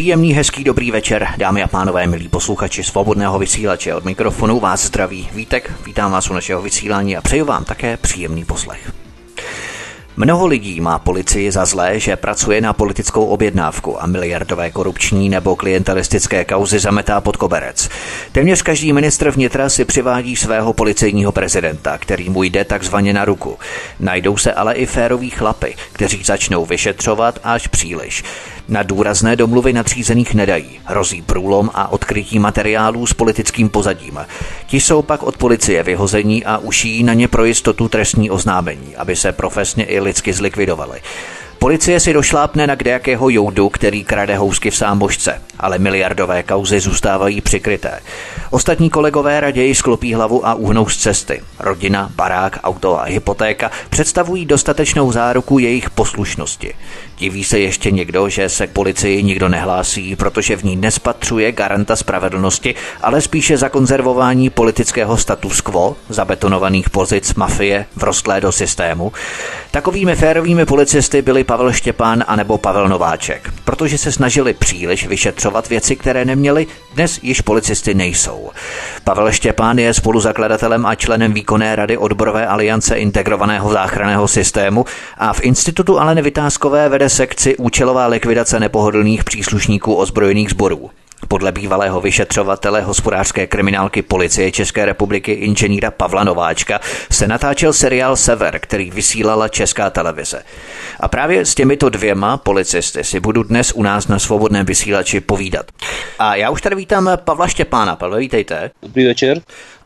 Příjemný, hezký, dobrý večer, dámy a pánové, milí posluchači svobodného vysílače. Od mikrofonu vás zdraví Vítek, vítám vás u našeho vysílání a přeju vám také příjemný poslech. Mnoho lidí má policii za zlé, že pracuje na politickou objednávku a miliardové korupční nebo klientelistické kauzy zametá pod koberec. Téměř každý ministr vnitra si přivádí svého policejního prezidenta, který mu jde takzvaně na ruku. Najdou se ale i féroví chlapy, kteří začnou vyšetřovat až příliš. Na důrazné domluvy nadřízených nedají. Hrozí průlom a odkrytí materiálů s politickým pozadím. Ti jsou pak od policie vyhození a ušijí na ně pro jistotu trestní oznámení, aby se profesně i lidsky zlikvidovali. Policie si došlápne na kdejakého joudu, který krade housky v sámošce, ale miliardové kauzy zůstávají přikryté. Ostatní kolegové raději sklopí hlavu a uhnou z cesty. Rodina, barák, auto a hypotéka představují dostatečnou záruku jejich poslušnosti. Diví se ještě někdo, že se k policii nikdo nehlásí, protože v ní nespatřuje garanta spravedlnosti, ale spíše za konzervování politického status quo, zabetonovaných pozic mafie vrostlé do systému. Takovými férovými policisty byli Pavel Štěpán anebo Pavel Nováček, protože se snažili příliš vyšetřovat věci, které neměli, dnes již policisty nejsou. Pavel Štěpán je spoluzakladatelem a členem výkonné rady odborové aliance integrovaného záchranného systému a v institutu Aleny Vytázkové vede sekci účelová likvidace nepohodlných příslušníků ozbrojených sborů. Podle bývalého vyšetřovatele hospodářské kriminálky policie České republiky inženýra Pavla Nováčka se natáčel seriál Sever, který vysílala Česká televize. A právě s těmito dvěma policisty si budu dnes u nás na svobodném vysílači povídat. A já už tady vítám Pavla Štěpána. Pavle, vítejte. Dobrý večer.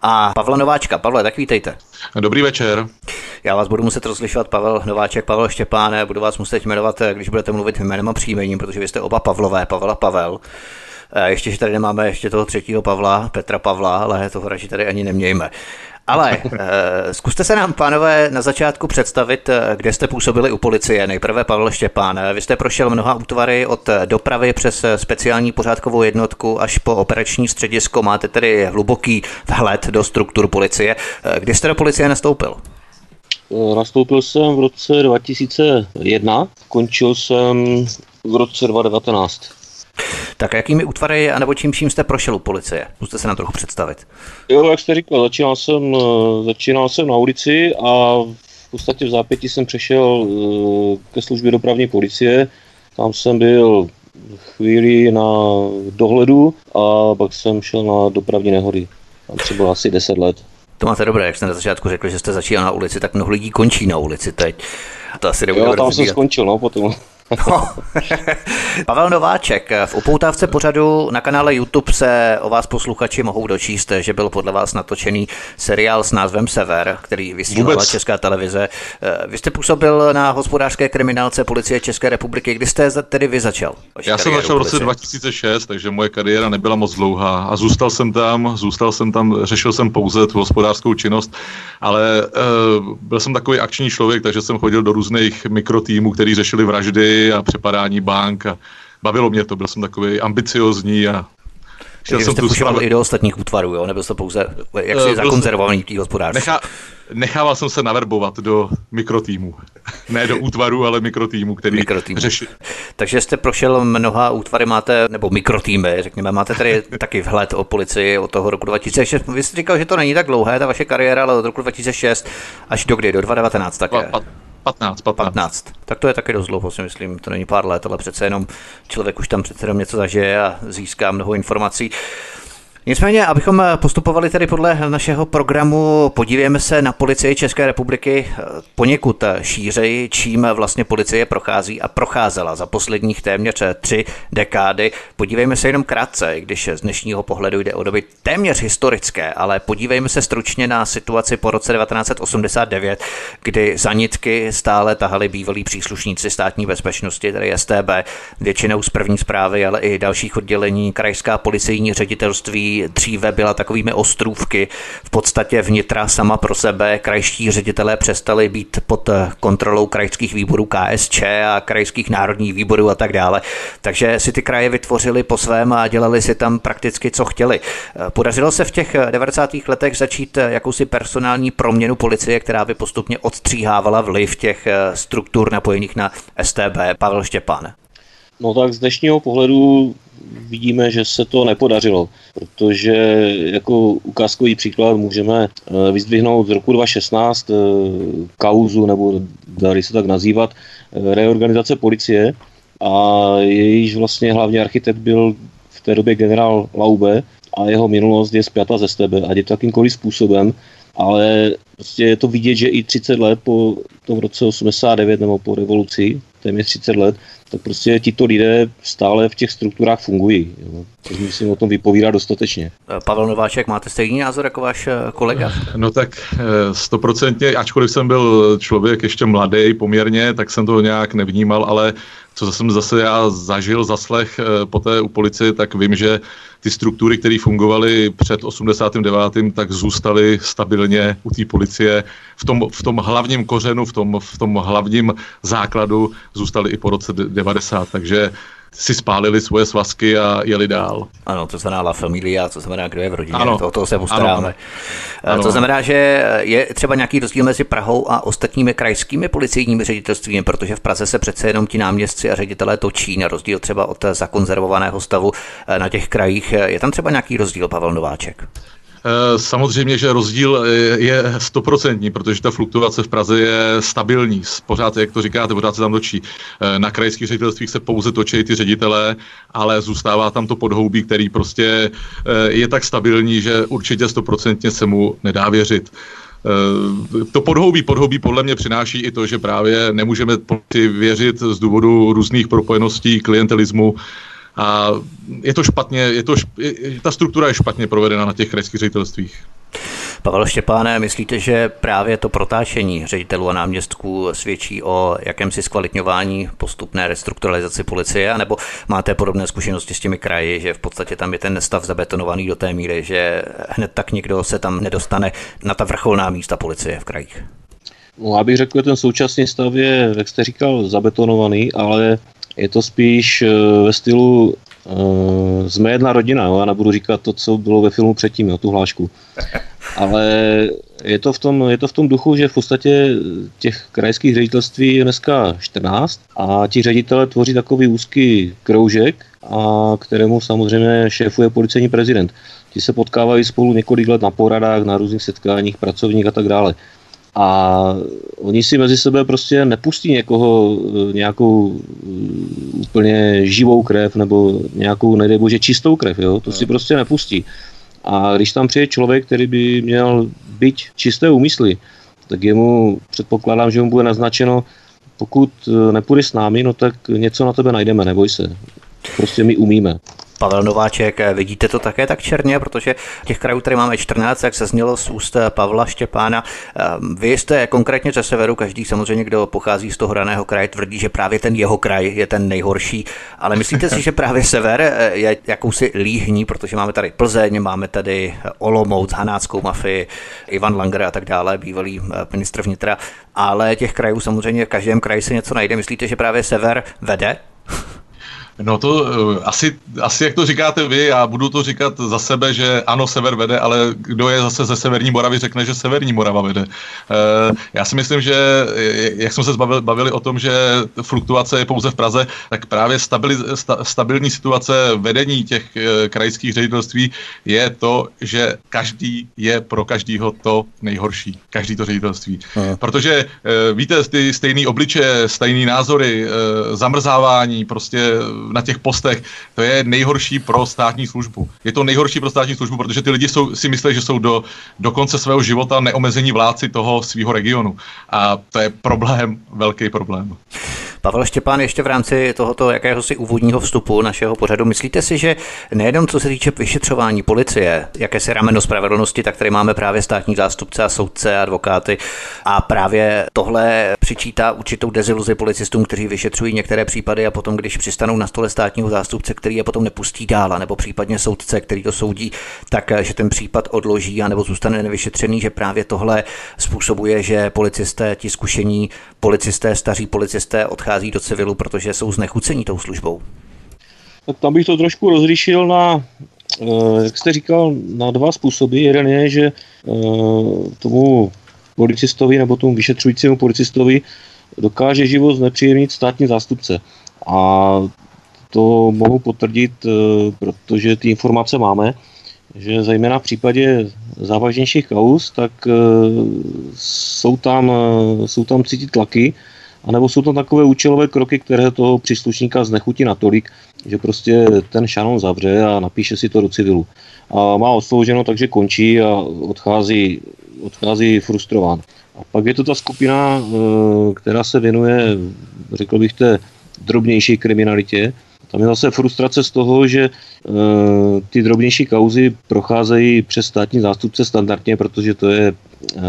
A Pavla Nováčka. Pavle, tak vítejte. Dobrý večer. Já vás budu muset rozlišovat Pavel Nováček, Pavel Štěpán, budu vás muset jmenovat, když budete mluvit jménem a příjmením, protože vy jste oba Pavlové, Pavel a Pavel. Ještě, že tady nemáme ještě toho třetího Pavla, Petra Pavla, ale toho radši tady ani nemějme. Ale eh, zkuste se nám, pánové, na začátku představit, eh, kde jste působili u policie. Nejprve Pavel Štěpán. Vy jste prošel mnoha útvary od dopravy přes speciální pořádkovou jednotku až po operační středisko. Máte tedy hluboký vhled do struktur policie. Eh, kdy jste do policie nastoupil? Nastoupil jsem v roce 2001, končil jsem v roce 2019. Tak jakými útvary nebo čím vším jste prošel u policie? Zkuste se nám trochu představit. Jo, jak jste říkal, začínal jsem, eh, začínal jsem na ulici a v podstatě v zápětí jsem přešel eh, ke službě dopravní policie. Tam jsem byl chvíli na dohledu a pak jsem šel na dopravní nehody. Tam třeba asi 10 let. To máte dobré, jak jste na začátku řekl, že jste začínal na ulici, tak mnoho lidí končí na ulici teď. To asi jo, tam jsem skončil, no, potom. No. Pavel Nováček, v upoutávce pořadu na kanále YouTube se o vás posluchači mohou dočíst, že byl podle vás natočený seriál s názvem Sever, který vysílala Česká televize. Eh, vy jste působil na hospodářské kriminálce policie České republiky. Kdy jste tedy vy začal? Já jsem začal v roce 2006, takže moje kariéra nebyla moc dlouhá a zůstal jsem tam, zůstal jsem tam, řešil jsem pouze tu hospodářskou činnost, ale uh, byl jsem takový akční člověk, takže jsem chodil do různých mikrotýmů, který řešili vraždy a přepadání bank a bavilo mě to, byl jsem takový ambiciozní a Chtěl jsem jste tu i do ostatních útvarů, jo? Nebyl jste pouze jaksi uh, zakonzervovaný v hospodářství. Nechá, nechával jsem se naverbovat do mikrotýmu. ne do útvaru, ale mikrotýmu, který mikrotýmu. řeší. Takže jste prošel mnoha útvary, máte, nebo mikrotýmy, řekněme, máte tady taky vhled o policii od toho roku 2006. Vy jste říkal, že to není tak dlouhé, ta vaše kariéra, ale od roku 2006 až do kdy? Do 2019 také. 15, 15. 15. Tak to je taky dost dlouho, si myslím. To není pár let, ale přece jenom člověk už tam přece jenom něco zažije a získá mnoho informací. Nicméně, abychom postupovali tedy podle našeho programu, podívejme se na policii České republiky poněkud šířeji, čím vlastně policie prochází a procházela za posledních téměř tři dekády. Podívejme se jenom krátce, když z dnešního pohledu jde o doby téměř historické, ale podívejme se stručně na situaci po roce 1989, kdy zanitky stále tahali bývalí příslušníci státní bezpečnosti, tedy STB, většinou z první zprávy, ale i dalších oddělení, krajská policejní ředitelství dříve byla takovými ostrůvky, v podstatě vnitra sama pro sebe, krajští ředitelé přestali být pod kontrolou krajských výborů KSČ a krajských národních výborů a tak dále. Takže si ty kraje vytvořili po svém a dělali si tam prakticky, co chtěli. Podařilo se v těch 90. letech začít jakousi personální proměnu policie, která by postupně odstříhávala vliv těch struktur napojených na STB. Pavel Štěpán. No tak z dnešního pohledu vidíme, že se to nepodařilo, protože jako ukázkový příklad můžeme eh, vyzdvihnout z roku 2016 eh, kauzu, nebo dá se tak nazývat, eh, reorganizace policie. A jejíž vlastně hlavní architekt byl v té době generál Laube a jeho minulost je zpěta ze STB, ať je to jakýmkoliv způsobem, ale prostě je to vidět, že i 30 let po tom roce 89 nebo po revoluci, téměř 30 let, tak prostě tito lidé stále v těch strukturách fungují. Jo. Takže myslím o tom vypovídá dostatečně. Pavel Nováček, máte stejný názor jako váš eh, kolega? No tak eh, stoprocentně, ačkoliv jsem byl člověk ještě mladý poměrně, tak jsem to nějak nevnímal, ale co jsem zase já zažil, zaslech eh, poté u policie, tak vím, že ty struktury, které fungovaly před 89. tak zůstaly stabilně u té policie. V tom, v tom hlavním kořenu, v tom, v tom hlavním základu zůstaly i po roce 90. Takže si spálili svoje svazky a jeli dál. Ano, to znamená La Familia, to znamená, kdo je v rodině, ano. to, toho se postaráme. Ano, ano. To znamená, že je třeba nějaký rozdíl mezi Prahou a ostatními krajskými policejními ředitelstvími, protože v Praze se přece jenom ti náměstci a ředitelé točí, na rozdíl třeba od zakonzervovaného stavu na těch krajích. Je tam třeba nějaký rozdíl, Pavel Nováček? Eh, samozřejmě, že rozdíl eh, je stoprocentní, protože ta fluktuace v Praze je stabilní. Pořád, jak to říkáte, pořád se tam točí. Eh, na krajských ředitelstvích se pouze točí ty ředitelé, ale zůstává tam to podhoubí, který prostě je tak stabilní, že určitě stoprocentně se mu nedá věřit. To podhoubí, podhoubí podle mě přináší i to, že právě nemůžeme věřit z důvodu různých propojeností, klientelismu, a je to špatně, je to, ta struktura je špatně provedena na těch krajských ředitelstvích. Pavel Štěpáne, myslíte, že právě to protáčení ředitelů a náměstků svědčí o jakémsi zkvalitňování postupné restrukturalizaci policie, nebo máte podobné zkušenosti s těmi kraji, že v podstatě tam je ten stav zabetonovaný do té míry, že hned tak někdo se tam nedostane na ta vrcholná místa policie v krajích? No, já bych řekl, že ten současný stav je, jak jste říkal, zabetonovaný, ale je to spíš eh, ve stylu uh, jsme jedna rodina, jo? já nebudu říkat to, co bylo ve filmu předtím, jo, tu hlášku. Ale je to, v tom, je to v tom duchu, že v podstatě těch krajských ředitelství je dneska 14 a ti ředitele tvoří takový úzký kroužek, a kterému samozřejmě šéfuje policejní prezident. Ti se potkávají spolu několik let na poradách, na různých setkáních, pracovních a tak dále a oni si mezi sebe prostě nepustí někoho e, nějakou e, úplně živou krev nebo nějakou, nedej bože, čistou krev, jo? to si prostě nepustí. A když tam přijde člověk, který by měl být čisté úmysly, tak jemu předpokládám, že mu bude naznačeno, pokud e, nepůjde s námi, no tak něco na tebe najdeme, neboj se. Prostě my umíme. Pavel Nováček, vidíte to také tak černě, protože těch krajů tady máme 14, jak se znělo z úst Pavla Štěpána. Ehm, vy jste konkrétně ze severu, každý samozřejmě, kdo pochází z toho daného kraje, tvrdí, že právě ten jeho kraj je ten nejhorší, ale myslíte si, že právě sever eh, je jakousi líhní, protože máme tady Plzeň, máme tady Olomouc, Hanáckou mafii, Ivan Langer a tak dále, bývalý eh, ministr vnitra, ale těch krajů samozřejmě v každém kraji se něco najde. Myslíte, že právě sever vede? No to uh, asi, asi, jak to říkáte vy, já budu to říkat za sebe, že ano, sever vede, ale kdo je zase ze Severní Moravy, řekne, že Severní Morava vede. Uh, já si myslím, že jak jsme se bavili, bavili o tom, že fluktuace je pouze v Praze, tak právě stabili, sta, stabilní situace vedení těch krajských ředitelství je to, že každý je pro každýho to nejhorší. Každý to ředitelství. Aha. Protože víte, ty stejný obličeje, stejný názory, zamrzávání, prostě na těch postech, to je nejhorší pro státní službu. Je to nejhorší pro státní službu, protože ty lidi jsou, si myslí, že jsou do, do konce svého života neomezení vládci toho svého regionu. A to je problém, velký problém. Pavel Štěpán, ještě v rámci tohoto jakéhosi úvodního vstupu našeho pořadu, myslíte si, že nejenom co se týče vyšetřování policie, jakési rameno spravedlnosti, tak tady máme právě státní zástupce a soudce, advokáty a právě tohle přičítá určitou deziluzi policistům, kteří vyšetřují některé případy a potom, když přistanou na stole státního zástupce, který je potom nepustí dál, nebo případně soudce, který to soudí, tak že ten případ odloží a nebo zůstane nevyšetřený, že právě tohle způsobuje, že policisté, ti zkušení policisté, staří policisté odchází do civilu, protože jsou znechucení tou službou. Tak tam bych to trošku rozlišil na, eh, jak jste říkal, na dva způsoby. Jeden je, že eh, tomu policistovi nebo tomu vyšetřujícímu policistovi dokáže život znepříjemnit státní zástupce. A to mohu potvrdit, eh, protože ty informace máme, že zejména v případě závažnějších kaus, tak jsou tam, jsou tam cítit tlaky, anebo jsou to takové účelové kroky, které toho příslušníka znechutí natolik, že prostě ten šanon zavře a napíše si to do civilu. A má odslouženo, takže končí a odchází, odchází frustrován. A pak je to ta skupina, eh, která se věnuje, řekl bych, té drobnější kriminalitě. Tam je zase frustrace z toho, že eh, ty drobnější kauzy procházejí přes státní zástupce standardně, protože to je eh,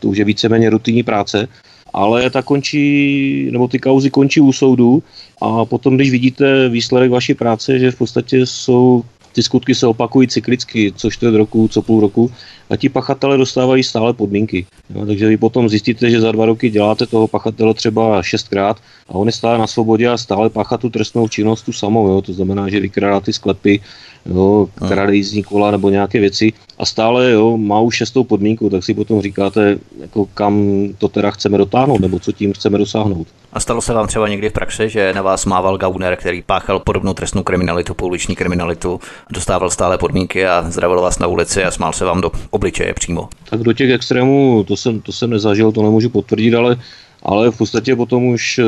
to už je víceméně rutinní práce ale ta končí, nebo ty kauzy končí u soudu a potom, když vidíte výsledek vaší práce, že v podstatě jsou ty skutky se opakují cyklicky, co čtvrt roku, co půl roku a ti pachatele dostávají stále podmínky. Jo, takže vy potom zjistíte, že za dva roky děláte toho pachatele třeba šestkrát a on je stále na svobodě a stále páchá tu trestnou činnost tu samou. Jo, to znamená, že vykrádá ty sklepy, jo, krade jízdní kola nebo nějaké věci a stále jo, má už šestou podmínku, tak si potom říkáte, jako kam to teda chceme dotáhnout nebo co tím chceme dosáhnout. A stalo se vám třeba někdy v praxi, že na vás mával gauner, který páchal podobnou trestnou kriminalitu, pouliční kriminalitu, dostával stále podmínky a zdravil vás na ulici a smál se vám do obličeje přímo? Tak do těch extrémů to jsem, to jsem nezažil, to nemůžu potvrdit, ale ale v podstatě potom už, eh,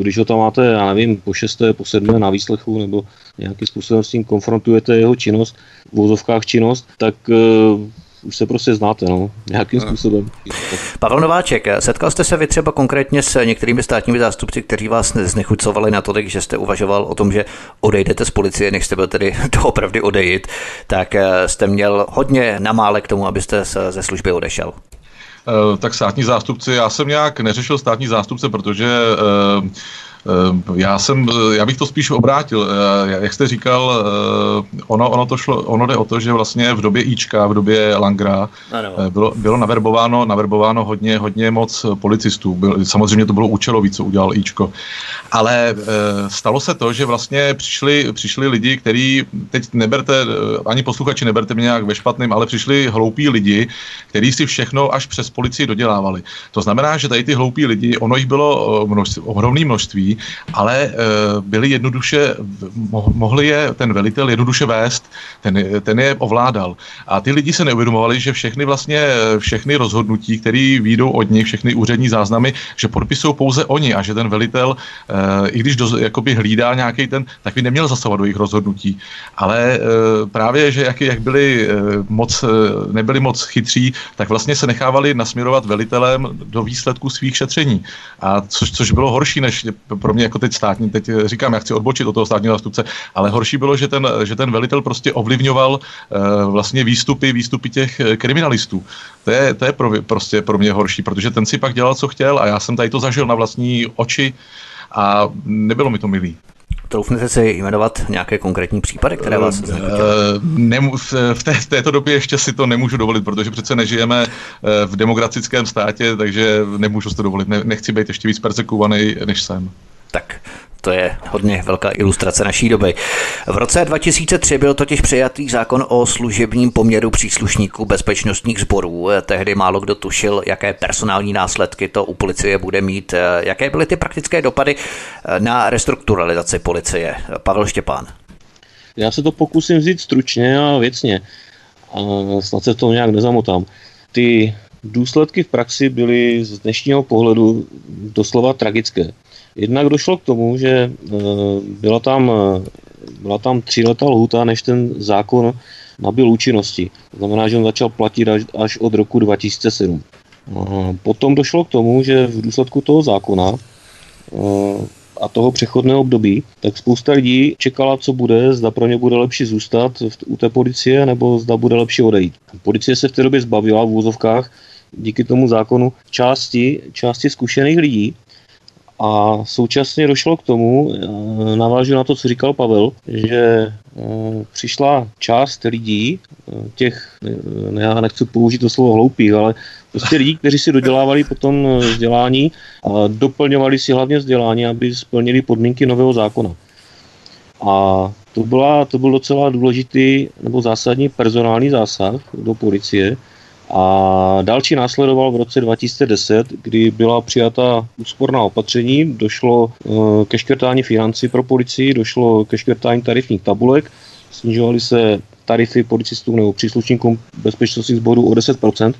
když ho tam máte, já nevím, po šesté, po sedmé na výslechu, nebo nějakým způsobem s tím konfrontujete jeho činnost, v vozovkách činnost, tak uh, už se prostě znáte, no, nějakým způsobem. Pavel Nováček, setkal jste se vy třeba konkrétně s některými státními zástupci, kteří vás znechucovali na to, že jste uvažoval o tom, že odejdete z policie, než jste byl tedy doopravdy odejít, tak eh, jste měl hodně namále k tomu, abyste ze služby odešel. Eh, tak státní zástupci, já jsem nějak neřešil státní zástupce, protože uh, Eh, já jsem, eh, já bych to spíš obrátil. Eh, jak jste říkal, ono, ono, to šlo, ono jde o to, že vlastně v době Ička, v době Langra bylo, bylo naverbováno, naverbováno hodně, hodně moc policistů. Byl, samozřejmě to bylo účelový, co udělal Ičko. Ale stalo se to, že vlastně přišli, přišli lidi, kteří, teď neberte, ani posluchači neberte mě nějak ve špatným, ale přišli hloupí lidi, kteří si všechno až přes policii dodělávali. To znamená, že tady ty hloupí lidi, ono jich bylo množství, ohromné množství, ale eh, byli jednoduše, mohli je ten velitel jednoduše vést, ten, ten je ovládal. A ty lidi se neuvědomovali, že všechny vlastně, všechny rozhodnutí, které výjdou od nich, všechny úřední záznamy, že podpisují pouze oni a že ten velitel, eh, i když do, jakoby hlídá nějaký ten, tak by neměl zasahovat do jejich rozhodnutí. Ale eh, právě, že jak, jak byli moc, nebyli moc chytří, tak vlastně se nechávali nasměrovat velitelem do výsledku svých šetření. A což, což bylo horší, než pro mě jako teď státní, teď říkám, já chci odbočit od toho státního zástupce, ale horší bylo, že ten, že ten velitel prostě ovlivňoval uh, vlastně výstupy, výstupy těch eh, kriminalistů. To je, to je pro, prostě pro mě horší, protože ten si pak dělal, co chtěl a já jsem tady to zažil na vlastní oči a nebylo mi to milý. Troufnete si jmenovat nějaké konkrétní případy, které vás uh, nemu, v, té, v této době ještě si to nemůžu dovolit, protože přece nežijeme v demokratickém státě, takže nemůžu si to dovolit. Ne, nechci být ještě víc persekovaný, než jsem. Tak to je hodně velká ilustrace naší doby. V roce 2003 byl totiž přijatý zákon o služebním poměru příslušníků bezpečnostních sborů. Tehdy málo kdo tušil, jaké personální následky to u policie bude mít. Jaké byly ty praktické dopady na restrukturalizaci policie? Pavel Štěpán. Já se to pokusím vzít stručně a věcně. A snad se to nějak nezamotám. Ty důsledky v praxi byly z dnešního pohledu doslova tragické. Jednak došlo k tomu, že byla tam, byla tam tříletá lhuta, než ten zákon nabil účinnosti. To znamená, že on začal platit až, až od roku 2007. Potom došlo k tomu, že v důsledku toho zákona a toho přechodného období, tak spousta lidí čekala, co bude, zda pro ně bude lepší zůstat u té policie, nebo zda bude lepší odejít. Policie se v té době zbavila v úzovkách díky tomu zákonu části, části zkušených lidí, a současně došlo k tomu, eh, navážu na to, co říkal Pavel, že eh, přišla část lidí, eh, těch, já nechci použít to slovo hloupých, ale prostě lidí, kteří si dodělávali potom vzdělání a doplňovali si hlavně vzdělání, aby splnili podmínky nového zákona. A to, byla, to byl docela důležitý nebo zásadní personální zásah do policie, a další následoval v roce 2010, kdy byla přijata úsporná opatření, došlo eh, ke škrtání financí pro policii, došlo ke škrtání tarifních tabulek, snižovaly se tarify policistů nebo příslušníkům bezpečnostních sborů o 10%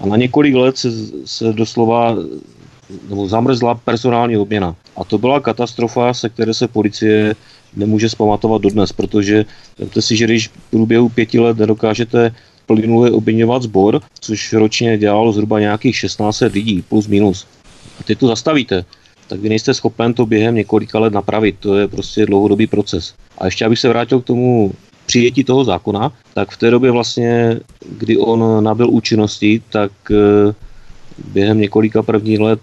a na několik let se, se doslova nebo zamrzla personální obměna. A to byla katastrofa, se které se policie nemůže zpamatovat dodnes, protože vemte si, že když v průběhu pěti let nedokážete plynule obměňovat sbor, což ročně dělalo zhruba nějakých 16 lidí, plus minus. A teď to zastavíte, tak vy nejste schopen to během několika let napravit. To je prostě dlouhodobý proces. A ještě abych se vrátil k tomu přijetí toho zákona, tak v té době vlastně, kdy on nabyl účinnosti, tak eh, během několika prvních let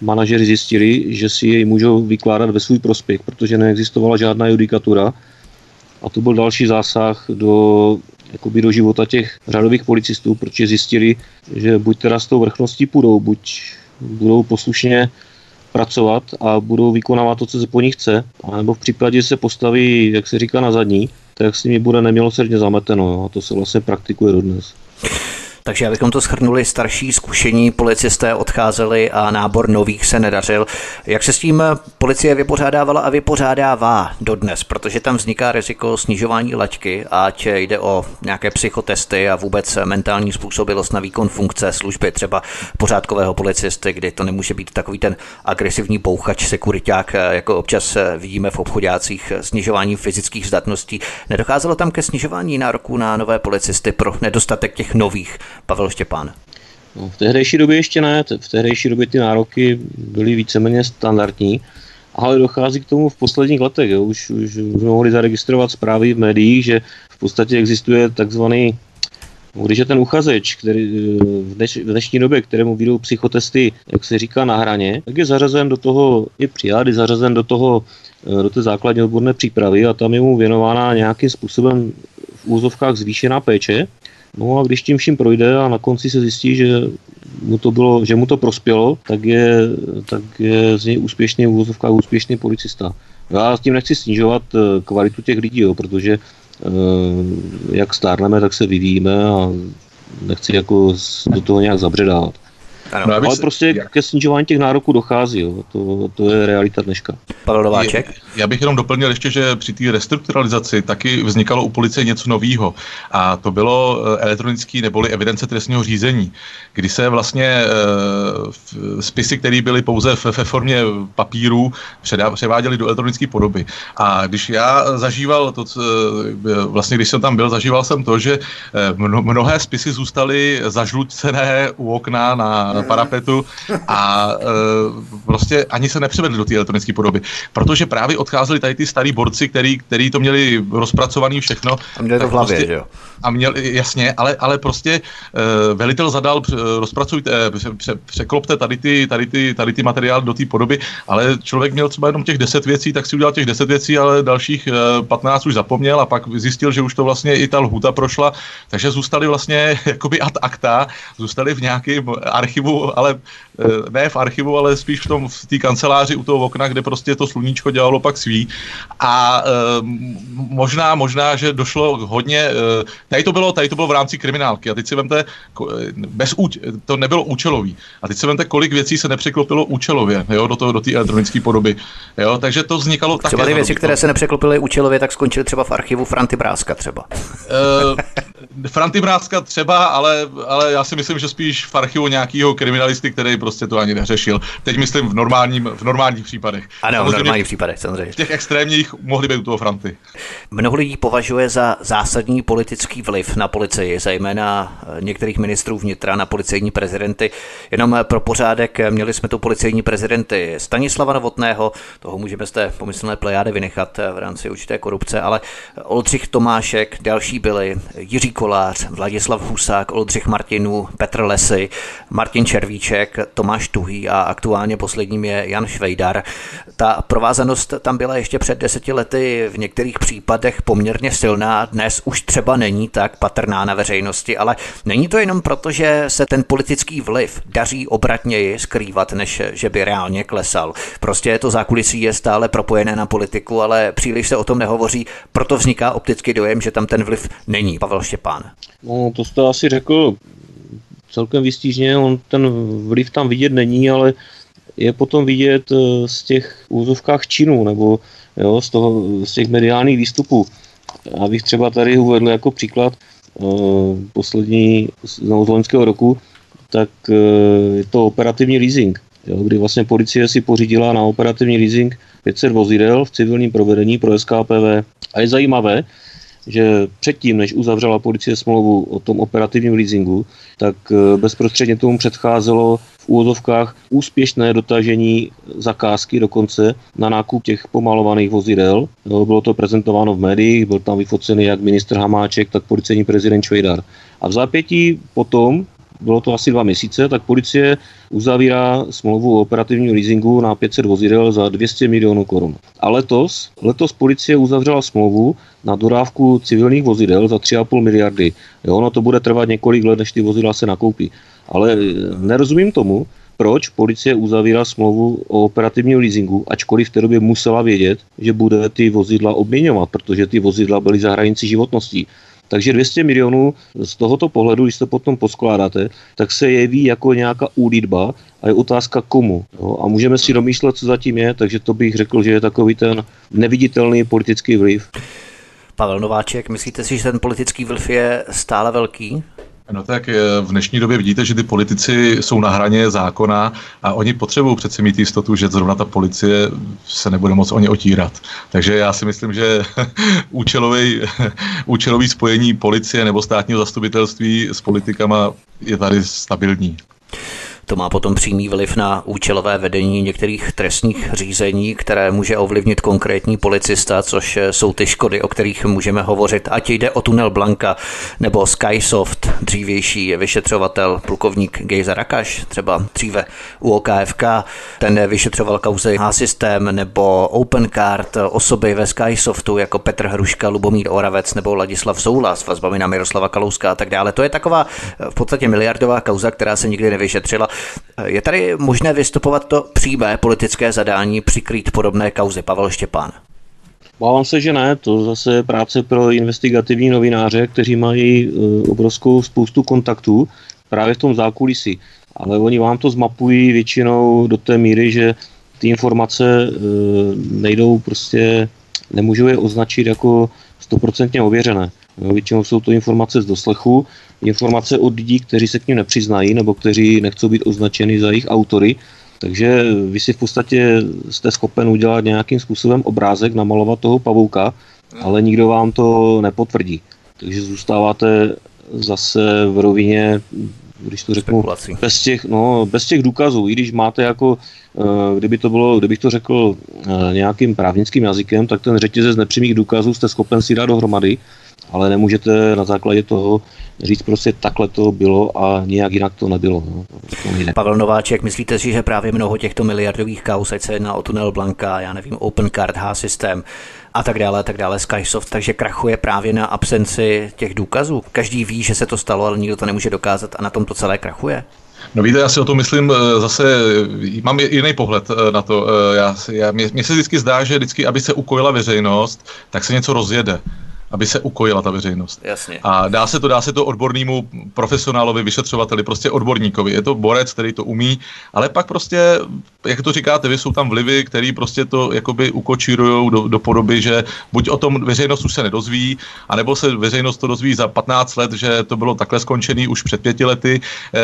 manažeři zjistili, že si jej můžou vykládat ve svůj prospěch, protože neexistovala žádná judikatura. A to byl další zásah do jakoby do života těch řadových policistů, protože zjistili, že buď teda s tou vrchností půjdou, buď budou poslušně pracovat a budou vykonávat to, co se po nich chce, anebo v případě, že se postaví, jak se říká, na zadní, tak s nimi bude nemilosrdně zameteno. Jo? A to se vlastně praktikuje dodnes. Takže abychom to schrnuli, starší zkušení policisté odcházeli a nábor nových se nedařil. Jak se s tím policie vypořádávala a vypořádává dodnes, protože tam vzniká riziko snižování laťky, ať jde o nějaké psychotesty a vůbec mentální způsobilost na výkon funkce služby, třeba pořádkového policisty, kdy to nemůže být takový ten agresivní bouchač, sekuriták, jako občas vidíme v obchodácích, snižování fyzických zdatností. Nedocházelo tam ke snižování nároků na nové policisty pro nedostatek těch nových Pavel Štěpán? No, v tehdejší době ještě ne, v tehdejší době ty nároky byly víceméně standardní, ale dochází k tomu v posledních letech. Jo. Už, už, mohli zaregistrovat zprávy v médiích, že v podstatě existuje takzvaný no, když je ten uchazeč, který v, dneš, v dnešní době, kterému vyjdou psychotesty, jak se říká, na hraně, tak je zařazen do toho, je přijat, je zařazen do toho, do té základní odborné přípravy a tam je mu věnována nějakým způsobem v úzovkách zvýšená péče No a když tím vším projde a na konci se zjistí, že mu to, bylo, že mu to prospělo, tak je, tak je z něj úspěšný, v úspěšný policista. Já s tím nechci snižovat eh, kvalitu těch lidí, jo, protože eh, jak stárneme, tak se vyvíjíme a nechci jako do toho nějak zabředávat. Ano. No, ale prostě jak... ke snižování těch nároků dochází, jo. To, to je realita dneška. Pavel Nováček? Já bych jenom doplnil ještě, že při té restrukturalizaci taky vznikalo u policie něco nového. A to bylo eh, elektronický neboli evidence trestního řízení, kdy se vlastně e, spisy, které byly pouze ve formě papíru, převáděly do elektronické podoby. A když já zažíval to, eh, vlastně když jsem tam byl, zažíval jsem to, že mnohé spisy zůstaly zažlucené u okna na parapetu a e, prostě ani se nepřevedli do té elektronické podoby. Protože právě odcházeli tady ty starý borci, který, který to měli rozpracovaný všechno. A měli to v hlavě, prostě, že jo? A měl, jasně, ale, ale prostě e, velitel zadal, rozpracujte, pře, pře, překlopte tady ty, tady ty, tady ty materiály do té podoby, ale člověk měl třeba jenom těch 10 věcí, tak si udělal těch 10 věcí, ale dalších e, 15 už zapomněl a pak zjistil, že už to vlastně i ta lhuta prošla, takže zůstali vlastně jakoby ad acta, zůstali v nějakém archivu ale eh, ne v archivu, ale spíš v tom v té kanceláři u toho okna, kde prostě to sluníčko dělalo pak svý. A e, možná, možná, že došlo hodně, e, tady to bylo, tady to bylo v rámci kriminálky a teď si vemte, bez úč, to nebylo účelový. A teď si vemte, kolik věcí se nepřeklopilo účelově, jo, do toho, do té elektronické podoby. Jo, takže to vznikalo také. Třeba ty věci, které se nepřeklopily účelově, tak skončily třeba v archivu Franty Bráska třeba. E, Franty Bráska třeba, ale, ale já si myslím, že spíš v archivu nějakého kriminalisty, který prostě to ani neřešil. Teď myslím v, normálním, v normálních případech. Ano, samozřejmě, v normálních případech, samozřejmě. V těch extrémních mohli být u toho Franty. Mnoho lidí považuje za zásadní politický vliv na policii, zejména některých ministrů vnitra na policejní prezidenty. Jenom pro pořádek měli jsme tu policejní prezidenty Stanislava Novotného, toho můžeme z té pomyslné plejády vynechat v rámci určité korupce, ale Oldřich Tomášek, další byli Jiří Kolář, Vladislav Husák, Oldřich Martinů, Petr Lesy, Martin Červíček, Tomáš Tuhý a aktuálně posledním je Jan Švejdar. Ta provázanost tam byla ještě před deseti lety v některých případech poměrně silná, dnes už třeba není tak patrná na veřejnosti, ale není to jenom proto, že se ten politický vliv daří obratněji skrývat, než že by reálně klesal. Prostě to zákulisí je stále propojené na politiku, ale příliš se o tom nehovoří, proto vzniká optický dojem, že tam ten vliv není. Pavel Štěpán. No, to jste asi řekl celkem vystížně, on ten vliv tam vidět není, ale je potom vidět eh, z těch úzovkách činů nebo jo, z, toho, z těch mediálních výstupů. Abych třeba tady uvedl jako příklad uh, poslední z loňského roku, tak uh, je to operativní leasing, jo, kdy vlastně policie si pořídila na operativní leasing 500 vozidel v civilním provedení pro SKPV. A je zajímavé, že předtím, než uzavřela policie smlouvu o tom operativním leasingu, tak eh, bezprostředně tomu předcházelo v úvozovkách úspěšné dotažení zakázky dokonce na nákup těch pomalovaných vozidel. Bylo to prezentováno v médiích, byl tam vyfocený jak ministr Hamáček, tak policejní prezident Švejdar. A v zápětí potom bylo to asi dva měsíce, tak policie uzavírá smlouvu o operativním leasingu na 500 vozidel za 200 milionů korun. A letos, letos policie uzavřela smlouvu na dodávku civilních vozidel za 3,5 miliardy. Jo, no to bude trvat několik let, než ty vozidla se nakoupí. Ale eh, nerozumím tomu, proč policie uzavírá smlouvu o operativním leasingu, ačkoliv v té době musela vědět, že bude ty vozidla obměňovat, protože ty vozidla byly za hranicí životností. Takže 200 milionů z tohoto pohledu, když to potom poskládáte, tak se jeví jako nějaká úlitba a je otázka komu. Jo? A můžeme si domýšlet, co zatím je, takže to bych řekl, že je takový ten neviditelný politický vliv. Pavel Nováček, myslíte si, že ten politický vliv je stále velký? No tak eh, v dnešní době vidíte, že ty politici jsou na hraně zákona a oni potřebují přece mít jistotu, že zrovna ta policie se nebude moc o ně otírat. Takže já si myslím, že účelový, účelový spojení policie nebo státního zastupitelství s politikama je tady stabilní. To má potom přímý vliv na účelové vedení některých trestních řízení, které může ovlivnit konkrétní policista, což jsou ty škody, o kterých můžeme hovořit. Ať jde o tunel Blanka nebo Skysoft, dřívější vyšetřovatel plukovník Gejza Rakaš, třeba dříve u OKFK, ten vyšetřoval kauzy H-System nebo Opencard, osoby ve Skysoftu jako Petr Hruška, Lubomír Oravec nebo Ladislav Soula s vazbami na Miroslava Kalouska a tak dále. To je taková v podstatě miliardová kauza, která se nikdy nevyšetřila. Je tady možné vystupovat to přímé politické zadání přikrýt podobné kauzy? Pavel Štěpán. Bávám se, že ne. To zase je práce pro investigativní novináře, kteří mají e, obrovskou spoustu kontaktů právě v tom zákulisí. Ale oni vám to zmapují většinou do té míry, že ty informace e, nejdou prostě, nemůžou je označit jako stoprocentně ověřené. Většinou jsou to informace z doslechu, informace od lidí, kteří se k ním nepřiznají nebo kteří nechcou být označeni za jejich autory. Takže vy si v podstatě jste schopen udělat nějakým způsobem obrázek, namalovat toho pavouka, ale nikdo vám to nepotvrdí. Takže zůstáváte zase v rovině, když to řeknu, bez těch, no, bez těch důkazů. I když máte jako, eh, kdyby to bylo, kdybych to řekl eh, nějakým právnickým jazykem, tak ten řetězec nepřímých důkazů jste schopen si dát dohromady, ale nemůžete na základě toho říct prostě takhle to bylo a nějak jinak to nebylo. No. To Pavel Nováček, myslíte si, že právě mnoho těchto miliardových kaus, ať se jedná o tunel Blanka, já nevím, Open Card, H-systém a tak dále, a tak dále, Skysoft, takže krachuje právě na absenci těch důkazů. Každý ví, že se to stalo, ale nikdo to nemůže dokázat a na tom to celé krachuje. No víte, já si o to myslím eh, zase, mám jiný pohled eh, na to. Eh, já, já, mně, mně se vždycky zdá, že vždycky, aby se ukojila veřejnost, tak se něco rozjede. Aby se ukojila ta veřejnost. Jasně. A dá se to, dá se to odbornému profesionálovi, vyšetřovateli, prostě odborníkovi. Je to borec, který to umí, ale pak prostě, jak to říkáte, vy jsou tam vlivy, který prostě to jakoby ukočírují do, do podoby, že buď o tom veřejnost už se nedozví, anebo se veřejnost to dozví za 15 let, že to bylo takhle skončený už před pěti lety. Eh,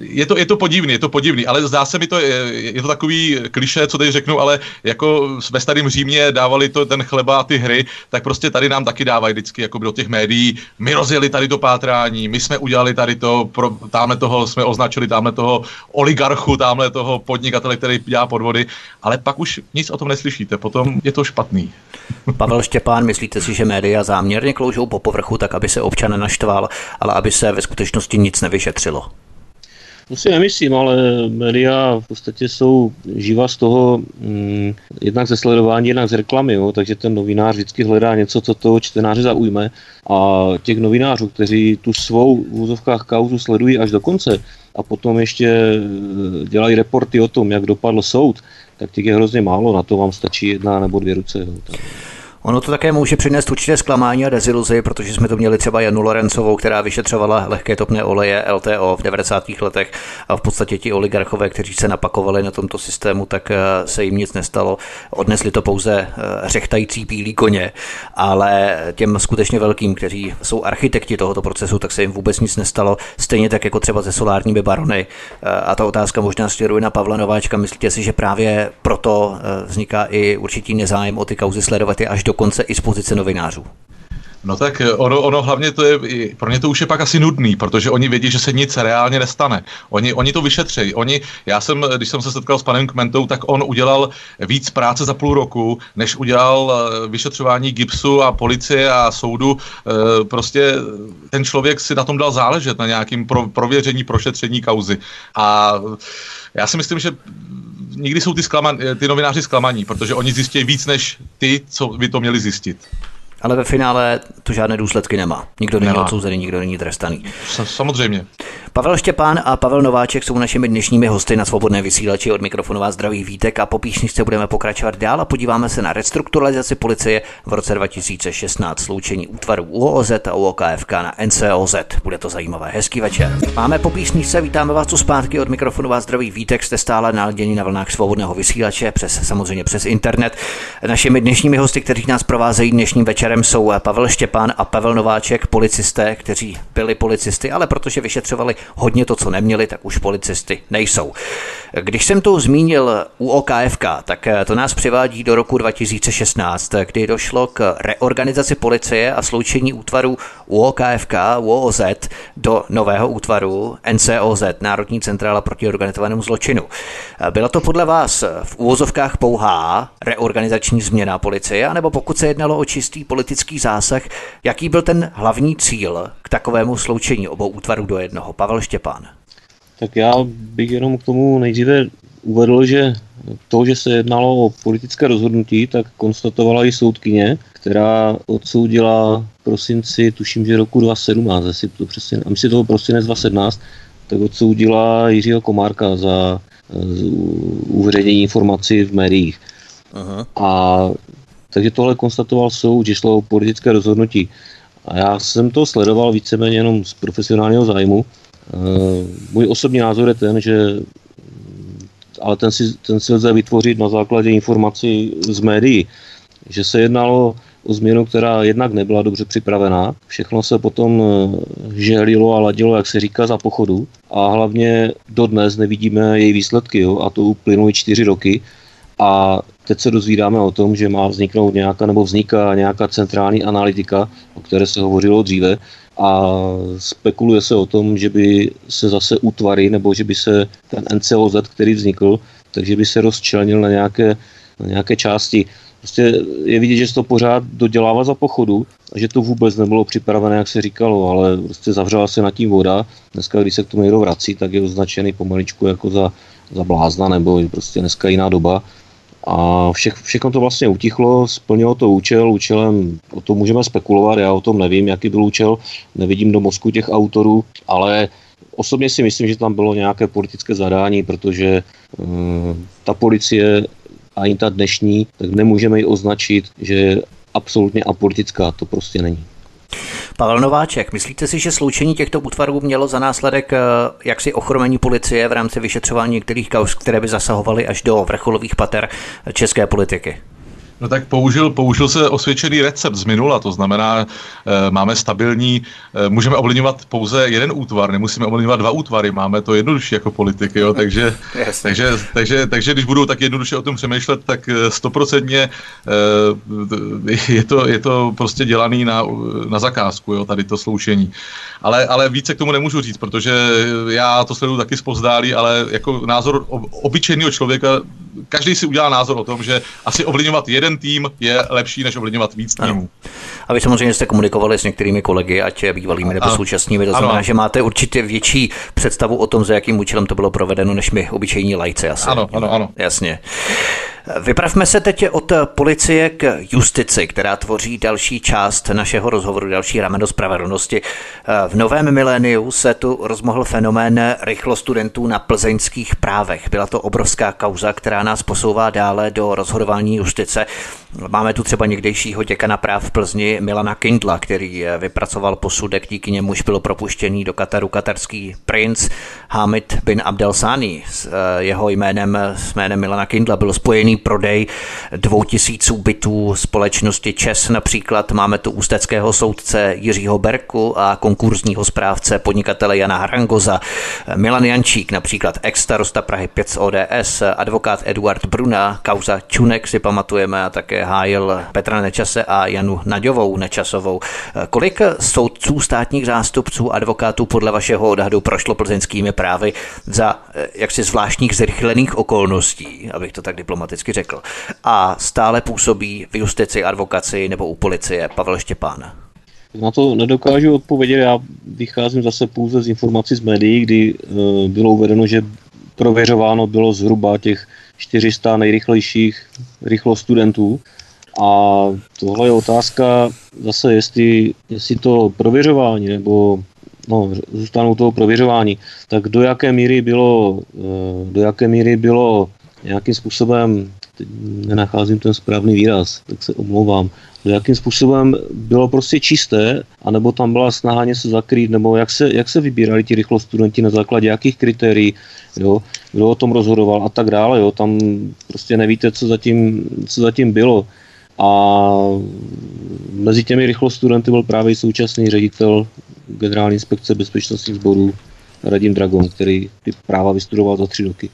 je to, je to podivný, je to podivný, ale zdá se mi to, je, je to takový kliše, co teď řeknu, ale jako ve starém Římě dávali to ten chleba a ty hry, tak prostě tady nám taky dávají vždycky jako do těch médií. My rozjeli tady to pátrání, my jsme udělali tady to, pro, tamhle toho jsme označili, tamhle toho oligarchu, tamhle toho podnikatele, který dělá podvody, ale pak už nic o tom neslyšíte, potom je to špatný. Pavel Štěpán, myslíte si, že média záměrně kloužou po povrchu tak, aby se občan naštval, ale aby se ve skutečnosti nic nevyšetřilo? To si nemyslím, ale média v podstatě jsou živa z toho mm, jednak ze sledování, jednak z reklamy, jo, takže ten novinář vždycky hledá něco, co toho čtenáře zaujme a těch novinářů, kteří tu svou v úzovkách kauzu sledují až do konce a potom ještě eh, dělají reporty o tom, jak dopadl soud, tak těch je hrozně málo, na to vám stačí jedna nebo dvě ruce. Jo. Ono to také může přinést určité zklamání a deziluzi, protože jsme tu měli třeba Janu Lorencovou, která vyšetřovala lehké topné oleje LTO v 90. letech a v podstatě ti oligarchové, kteří se napakovali na tomto systému, tak eh, se jim nic nestalo. Odnesli to pouze eh, řechtající bílí koně, ale těm skutečně velkým, kteří jsou architekti tohoto procesu, tak se jim vůbec nic nestalo. Stejně tak jako třeba se solárními barony. Eh, a ta otázka možná směruje na Pavla Nováčka. Myslíte si, že právě proto vzniká i určitý nezájem o ty kauzy sledovat je až dokonce i z pozice novinářů. No tak eh, ono, ono hlavně to je, pro ně to už je pak asi nudný, protože oni vědí, že se nic reálně nestane. Oni, oni to vyšetřejí. Oni, já jsem, když jsem se setkal s panem Kmentou, tak on udělal víc práce za půl roku, než udělal eh, vyšetřování gipsu a policie a soudu. Eh, prostě ten člověk si na tom dal záležet, na nějakým pro, prověření, prošetření kauzy. A já si myslím, že nikdy jsou ty, zklaman, ty novináři zklamaní, protože oni zjistí víc než ty, co by to měli zjistit. Ale ve finále to žádné důsledky nemá. Nikdo není odsouzený, nikdo není trestaný. Samozřejmě. Pavel Štěpán a Pavel Nováček jsou našimi dnešními hosty na svobodné vysílači od mikrofonu vás zdraví vítek a po píšničce budeme pokračovat dál a podíváme se na restrukturalizaci policie v roce 2016, sloučení útvarů UOZ a UOKFK na NCOZ. Bude to zajímavé. Hezký večer. Máme po píšničce, vítáme vás tu zpátky od mikrofonu vás zdraví vítek, jste stále naladění na vlnách svobodného vysílače, přes samozřejmě přes internet. Našimi dnešními hosty, kteří nás provázejí dnešním večerem, jsou Pavel Štěpán a Pavel Nováček, policisté, kteří byli policisty, ale protože vyšetřovali hodně to, co neměli, tak už policisty nejsou. Když jsem tu zmínil UOKFK, tak eh, to nás přivádí do roku 2016, kdy došlo k reorganizaci policie a sloučení útvarů UOKFK, UOZ do nového útvaru NCOZ, Národní centrála proti organizovanému zločinu. Byla to podle vás v úvozovkách pouhá reorganizační změna policie, anebo pokud se jednalo o čistý politický zásah, jaký byl ten hlavní cíl k takovému sloučení obou útvarů do jednoho? Pavel Štěpán. Tak já bych jenom k tomu nejdříve uvedl, že to, že se jednalo o politické rozhodnutí, tak konstatovala i soudkyně, která odsoudila prosinci, tuším, že roku 2017, jestli to přesně, a myslím, toho prosinec 2017, tak odsoudila Jiřího Komárka za uveřejnění informací v médiích. Aha. A takže tohle konstatoval soud, že šlo o politické rozhodnutí. A já jsem to sledoval víceméně jenom z profesionálního zájmu. E, můj osobní názor je ten, že ale ten si, ten si lze vytvořit na základě informací z médií, že se jednalo o změnu, která jednak nebyla dobře připravená. Všechno se potom e, žehlilo a ladilo, jak se říká, za pochodu. A hlavně dodnes nevidíme její výsledky, jo, a to uplynuly čtyři roky. A teď se dozvídáme o tom, že má vzniknout nějaká nebo vzniká nějaká centrální analytika, o které se hovořilo dříve, a spekuluje se o tom, že by se zase útvary, nebo že by se ten NCOZ, který vznikl, takže by se rozčlenil na nějaké, na nějaké části. Prostě je vidět, že se to pořád dodělává za pochodu a že to vůbec nebylo připravené, jak se říkalo, ale prostě zavřela se nad tím voda. Dneska, když se k tomu někdo vrací, tak je označený pomaličku jako za, za blázna nebo prostě dneska jiná doba. A vše, všechno to vlastně utichlo, splnilo to účel, účelem, o tom můžeme spekulovat, já o tom nevím, jaký byl účel, nevidím do mozku těch autorů, ale osobně si myslím, že tam bylo nějaké politické zadání, protože uh, ta policie ani ta dnešní, tak nemůžeme ji označit, že absolutně apolitická, to prostě není. Pavel Nováček, myslíte si, že sloučení těchto útvarů mělo za následek eh, jaksi ochromení policie v rámci vyšetřování některých kaus, které by zasahovaly až do vrcholových pater české politiky? No tak použil, použil se osvědčený recept z minula, to znamená, e, máme stabilní, e, můžeme ovlivňovat pouze jeden útvar, nemusíme ovlivňovat dva útvary, máme to jednodušší jako politiky, jo, takže, takže, takže, takže když budou tak jednoduše o tom přemýšlet, tak eh, stoprocentně e, je, to, je to prostě dělaný na, na zakázku, jo, tady to sloučení. Ale, ale více k tomu nemůžu říct, protože já to sleduju taky zpozdálí, ale jako názor obyčejného člověka, každý si udělá názor o tom, že asi ovlivňovat jeden jeden tým je lepší, než ovlivňovat víc týmů. A vy samozřejmě jste komunikovali s některými kolegy, ať bývalými nebo současnými, to znamená, ano. že máte určitě větší představu o tom, za jakým účelem to bylo provedeno, než my obyčejní lajci asi. Ano, ano, ano. Jasně. Vypravme se teď od policie k justici, která tvoří další část našeho rozhovoru, další rameno spravedlnosti. V novém miléniu se tu rozmohl fenomén rychlo studentů na plzeňských právech. Byla to obrovská kauza, která nás posouvá dále do rozhodování justice. Máme tu třeba někdejšího děkana práv v Plzni Milana Kindla, který vypracoval posudek, díky němuž byl propuštěný do Kataru katarský princ Hamid bin Abdel Sani. S eh, jeho jménem, s jménem Milana Kindla byl spojený prodej dvou tisíců bytů společnosti ČES například. Máme tu ústeckého soudce Jiřího Berku a konkurzního správce podnikatele Jana Harangoza. Milan Jančík například ex-starosta Prahy 5 z ODS, advokát Eduard Bruna, kauza Čunek si pamatujeme a také hájil Petra Nečase a Janu Naďovou Nečasovou. Kolik soudců, státních zástupců, advokátů podle vašeho odhadu prošlo plzeňskými právy za jaksi zvláštních zrychlených okolností, abych to tak diplomaticky řekl. A stále působí v justici, advokaci nebo u policie Pavel Štěpán. Na to nedokážu odpovědět, já vycházím zase pouze z informací z médií, kdy e, bylo uvedeno, že prověřováno bylo zhruba těch 400 nejrychlejších rychlo studentů. A tohle je otázka zase, jestli, jestli to prověřování nebo no, zůstanou toho prověřování, tak do jaké míry bylo, e, do jaké míry bylo nějakým způsobem teď nenacházím ten správný výraz, tak se omlouvám, jakým způsobem bylo prostě čisté, anebo tam byla snaha něco zakrýt, nebo jak se, jak se vybírali ti rychlo studenti na základě jakých kritérií, jo, kdo o tom rozhodoval a tak dále, jo, tam prostě nevíte, co zatím, co zatím bylo. A mezi těmi rychlo studenty byl právě současný ředitel generální inspekce bezpečnostních sborů Radim Dragon, který ty práva vystudoval za tři roky.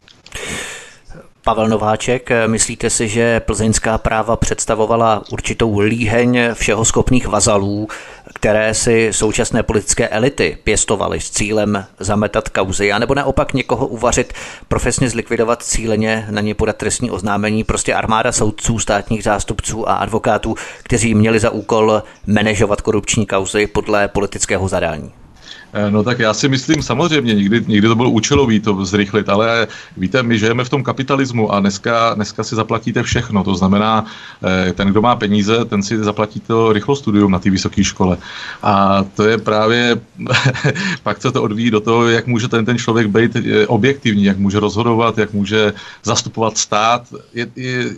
Pavel Nováček, myslíte si, že plzeňská práva představovala určitou líheň všeho schopných vazalů, které si současné politické elity pěstovaly s cílem zametat kauzy, anebo naopak někoho uvařit, profesně zlikvidovat cíleně, na ně podat trestní oznámení, prostě armáda soudců, státních zástupců a advokátů, kteří měli za úkol manažovat korupční kauzy podle politického zadání? Eh, no tak já si myslím samozřejmě, někdy, někdy to bylo účelový to zrychlit, ale víte, my žijeme v tom kapitalismu a dneska, dneska si zaplatíte všechno. To znamená, eh, ten, kdo má peníze, ten si zaplatí to rychlo studium na té vysoké škole. A to je právě, pak se to odvíjí do toho, jak může ten, ten člověk být eh, objektivní, jak může rozhodovat, jak může zastupovat stát. Je, je,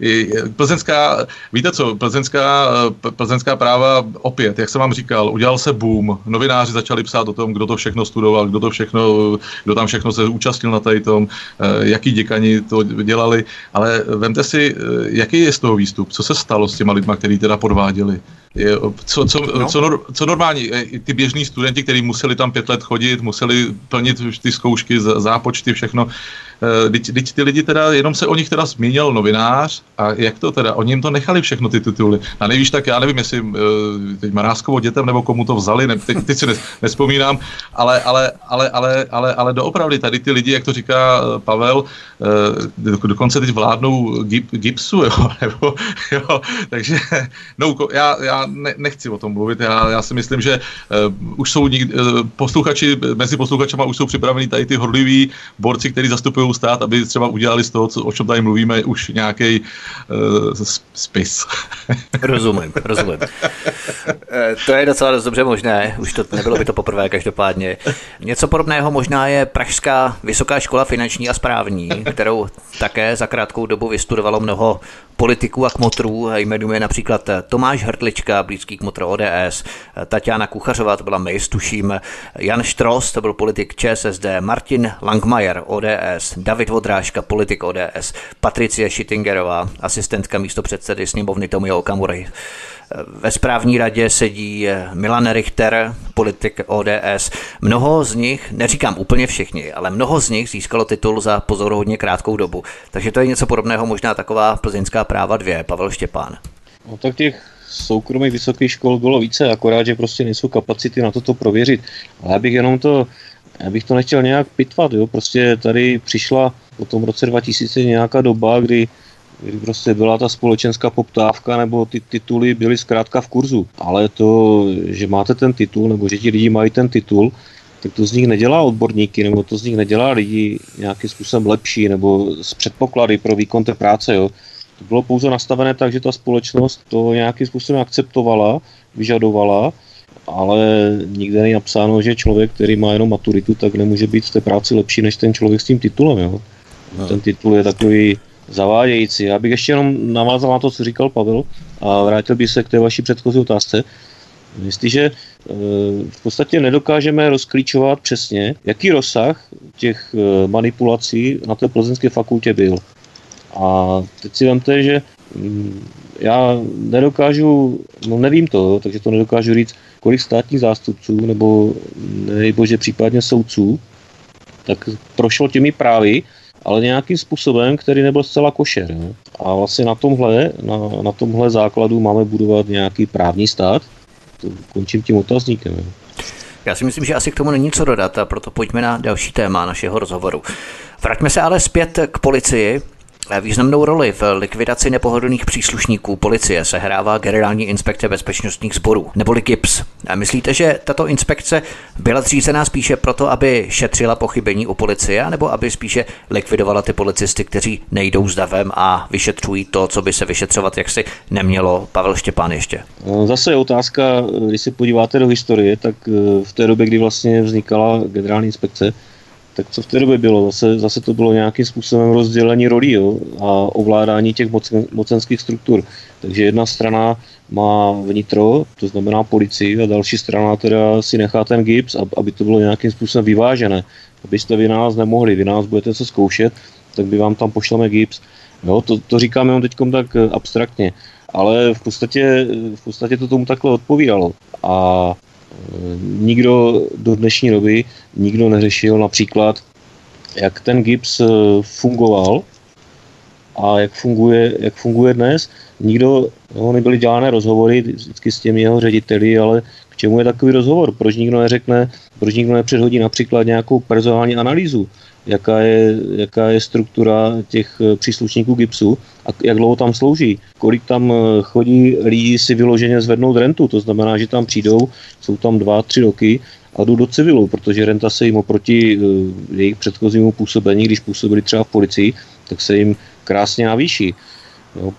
je, plzenská, víte co, plzenská, plzenská práva opět, jak jsem vám říkal, udělal se boom, novináři začali psát psát o tom, kdo to všechno studoval, kdo to všechno, kdo tam všechno se účastnil na tady tom, eh, jaký děkani to dělali, ale vemte si, eh, jaký je z toho výstup, co se stalo s těma lidma, kteří teda podváděli. Je, co, co, no. co, co normální, eh, ty běžní studenti, kteří museli tam pět let chodit, museli plnit ty zkoušky, zápočty, všechno, Teď ty lidi teda, jenom se o nich teda zmínil novinář a jak to teda, oni jim to nechali všechno ty tituly. A nevíš, tak já nevím, jestli teď Maráskovo dětem nebo komu to vzali, ne, teď, teď si nespomínám, ale, ale, ale, ale, ale, ale doopravdy tady ty lidi, jak to říká eh, Pavel, eh, dokonce teď vládnou gip, gipsu, jo, nebo, jo, takže no, já, já ne, nechci o tom mluvit, já, já si myslím, že uh, už jsou nikdy, uh, posluchači, mezi posluchačama už jsou připraveni tady ty horliví borci, kteří zastupují stát, aby třeba udělali z toho, co, o čem tady mluvíme, už nějaký uh, spis. rozumím, rozumím. to je docela dost dobře možné, už to nebylo by to poprvé každopádně. Něco podobného možná je Pražská vysoká škola finanční a správní, kterou také za krátkou dobu vystudovalo mnoho politiků a kmotrů. Jmenuje například Tomáš Hrtlička, blízký kmotr ODS, Tatiana Kuchařová, to byla Mejs, tuším, Jan Štros, to byl politik ČSSD, Martin Langmajer, ODS, David Vodrážka, politik ODS, Patricie Schittingerová, asistentka místo předsedy sněmovny Tomio Okamury. Ve správní radě sedí Milan Richter, politik ODS. Mnoho z nich, neříkám úplně všichni, ale mnoho z nich získalo titul za pozoruhodně krátkou dobu. Takže to je něco podobného, možná taková plzeňská práva dvě. Pavel Štěpán. No tak těch soukromých vysokých škol bylo více, akorát, že prostě nejsou kapacity na toto prověřit. Ale já bych jenom to, já bych to nechtěl nějak pitvat, jo. Prostě tady přišla po tom roce 2000 nějaká doba, kdy kdy prostě byla ta společenská poptávka, nebo ty tituly byly zkrátka v kurzu. Ale to, že máte ten titul, nebo že ti lidi mají ten titul, tak to z nich nedělá odborníky, nebo to z nich nedělá lidi nějakým způsobem lepší, nebo z předpoklady pro výkon té práce. Jo. To bylo pouze nastavené tak, že ta společnost to nějakým způsobem akceptovala, vyžadovala, ale nikde není napsáno, že člověk, který má jenom maturitu, tak nemůže být v té práci lepší než ten člověk s tím titulem. Jo. No. Ten titul je takový zavádějící. Já bych ještě jenom navázal na to, co říkal Pavel a vrátil bych se k té vaší předchozí otázce. Jestliže e, v podstatě nedokážeme rozklíčovat přesně, jaký rozsah těch e, manipulací na té plzeňské fakultě byl. A teď si vemte, že mm, já nedokážu, no nevím to, takže to nedokážu říct, kolik státních zástupců nebo nejbože případně soudců, tak prošlo těmi právy ale nějakým způsobem, který nebyl zcela košer. Jo. A vlastně na tomhle, na, na tomhle základu máme budovat nějaký právní stát. To končím tím otazníkem. Jo. Já si myslím, že asi k tomu není co dodat a proto pojďme na další téma našeho rozhovoru. Vraťme se ale zpět k policii. Významnou roli v likvidaci nepohodlných příslušníků policie sehrává Generální inspekce bezpečnostních sborů, neboli GIPS. A myslíte, že tato inspekce byla zřízená spíše proto, aby šetřila pochybení u policie, nebo aby spíše likvidovala ty policisty, kteří nejdou s davem a vyšetřují to, co by se vyšetřovat jaksi nemělo? Pavel Štěpán ještě. No, zase je otázka, když se podíváte do historie, tak eh, v té době, kdy vlastně vznikala Generální inspekce, tak co v té době bylo? Zase, zase to bylo nějakým způsobem rozdělení rolí jo? a ovládání těch mocen, mocenských struktur. Takže jedna strana má vnitro, to znamená policii, a další strana teda si nechá ten gips, aby to bylo nějakým způsobem vyvážené. Abyste vy nás nemohli, vy nás budete se zkoušet, tak by vám tam pošleme gips. Jo, to, to říkám jenom teď tak eh, abstraktně, ale v podstatě, v podstatě to tomu takhle odpovídalo. A nikdo do dnešní doby nikdo neřešil například, jak ten gips eh, fungoval a jak funguje, jak funguje dnes. Nikdo, no, nebyly dělané rozhovory vždycky s těmi jeho řediteli, ale k čemu je takový rozhovor? Proč nikdo neřekne, proč nikdo nepředhodí například nějakou personální analýzu? jaká je, jaká je struktura těch eh, příslušníků GIPSu a jak dlouho tam slouží. Kolik tam eh, chodí lidí si vyloženě zvednout rentu, to znamená, že tam přijdou, jsou tam dva, tři roky a jdou do civilu, protože renta se jim oproti eh, jejich předchozímu působení, když působili třeba v policii, tak se jim krásně navýší. No,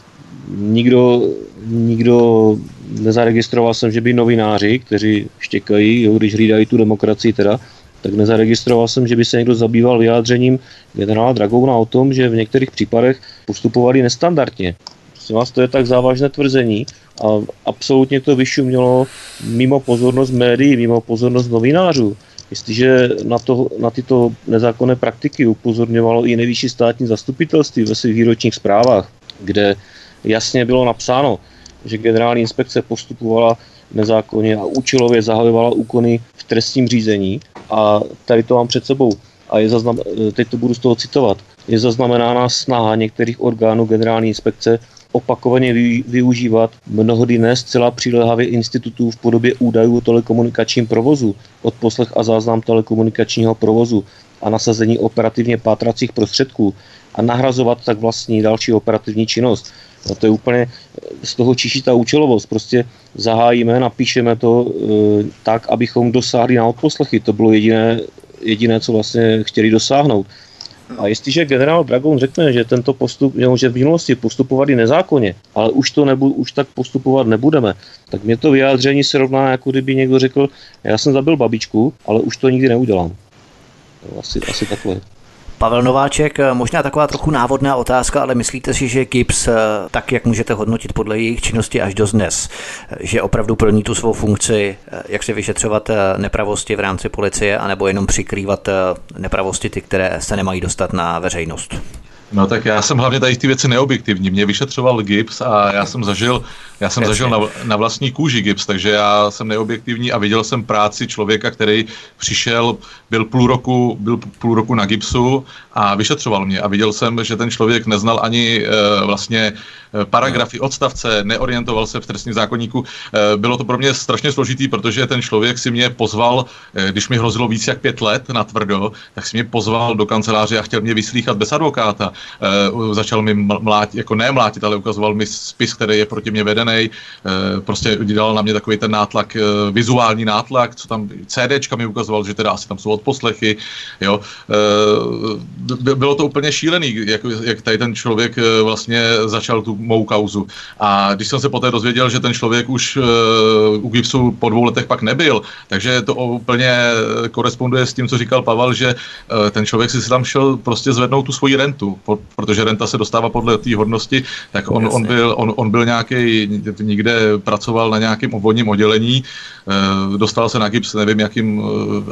nikdo, nikdo nezaregistroval jsem, že by novináři, kteří štěkají, jo, když hlídají tu demokracii teda, tak nezaregistroval jsem, že by se někdo zabýval vyjádřením generála Dragouna o tom, že v některých případech postupovali nestandardně. Prosím vás, to je tak závažné tvrzení a absolutně to vyšumělo mimo pozornost médií, mimo pozornost novinářů. Jestliže na, to, na tyto nezákonné praktiky upozorňovalo i nejvyšší státní zastupitelství ve svých výročních zprávách, kde jasně bylo napsáno, že generální inspekce postupovala nezákonně a účelově zahajovala úkony v trestním řízení. A tady to mám před sebou. A je zaznam, teď to budu z toho citovat. Je zaznamenána snaha některých orgánů generální inspekce opakovaně využívat mnohdy ne zcela přilehavě institutů v podobě údajů o telekomunikačním provozu, od poslech a záznam telekomunikačního provozu a nasazení operativně pátracích prostředků a nahrazovat tak vlastní další operativní činnost. No to je úplně z toho čiší ta účelovost. Prostě zahájíme, napíšeme to e, tak, abychom dosáhli na odposlechy. To bylo jediné, jediné, co vlastně chtěli dosáhnout. A jestliže generál Dragon řekne, že tento postup, že v minulosti postupovali nezákonně, ale už to nebu, už tak postupovat nebudeme, tak mě to vyjádření se rovná, jako kdyby někdo řekl, já jsem zabil babičku, ale už to nikdy neudělám. Asi, asi takhle. Pavel Nováček, možná taková trochu návodná otázka, ale myslíte si, že GIPS, tak jak můžete hodnotit podle jejich činnosti až do dnes, že opravdu plní tu svou funkci, jak se vyšetřovat nepravosti v rámci policie, anebo jenom přikrývat nepravosti ty, které se nemají dostat na veřejnost? No tak já jsem hlavně tady ty věci neobjektivní. Mě vyšetřoval Gibbs a já jsem zažil, já jsem zažil na, na vlastní kůži Gibbs, takže já jsem neobjektivní a viděl jsem práci člověka, který přišel, byl půl roku, byl půl roku na Gibsu a vyšetřoval mě a viděl jsem, že ten člověk neznal ani e, vlastně Eh, paragrafy, odstavce, neorientoval se v trestním zákonníku. Eh, bylo to pro mě strašně složitý, protože ten člověk si mě pozval, eh, když mi hrozilo víc jak pět let na tvrdo, tak si mě pozval do kanceláře a chtěl mě vyslíchat bez advokáta. Začal mi mlátit, jako ne mlátit, ale ukazoval mi spis, který je proti mě vedený. Prostě udělal na mě takový ten nátlak, vizuální nátlak, co tam CDčka mi ukazoval, že teda asi tam jsou odposlechy. Jo. Bylo to úplně šílený, jak, jak tady ten člověk vlastně začal tu mou kauzu. A když jsem se poté dozvěděl, že ten člověk už u GIPSu po dvou letech pak nebyl, takže to úplně koresponduje s tím, co říkal Pavel, že ten člověk si tam šel prostě zvednout tu svoji rentu, protože renta se dostává podle té hodnosti, tak on, on, byl, on, on byl nějaký, někde pracoval na nějakém obvodním oddělení, uh, dostal se na GIPS, nevím jakým, uh,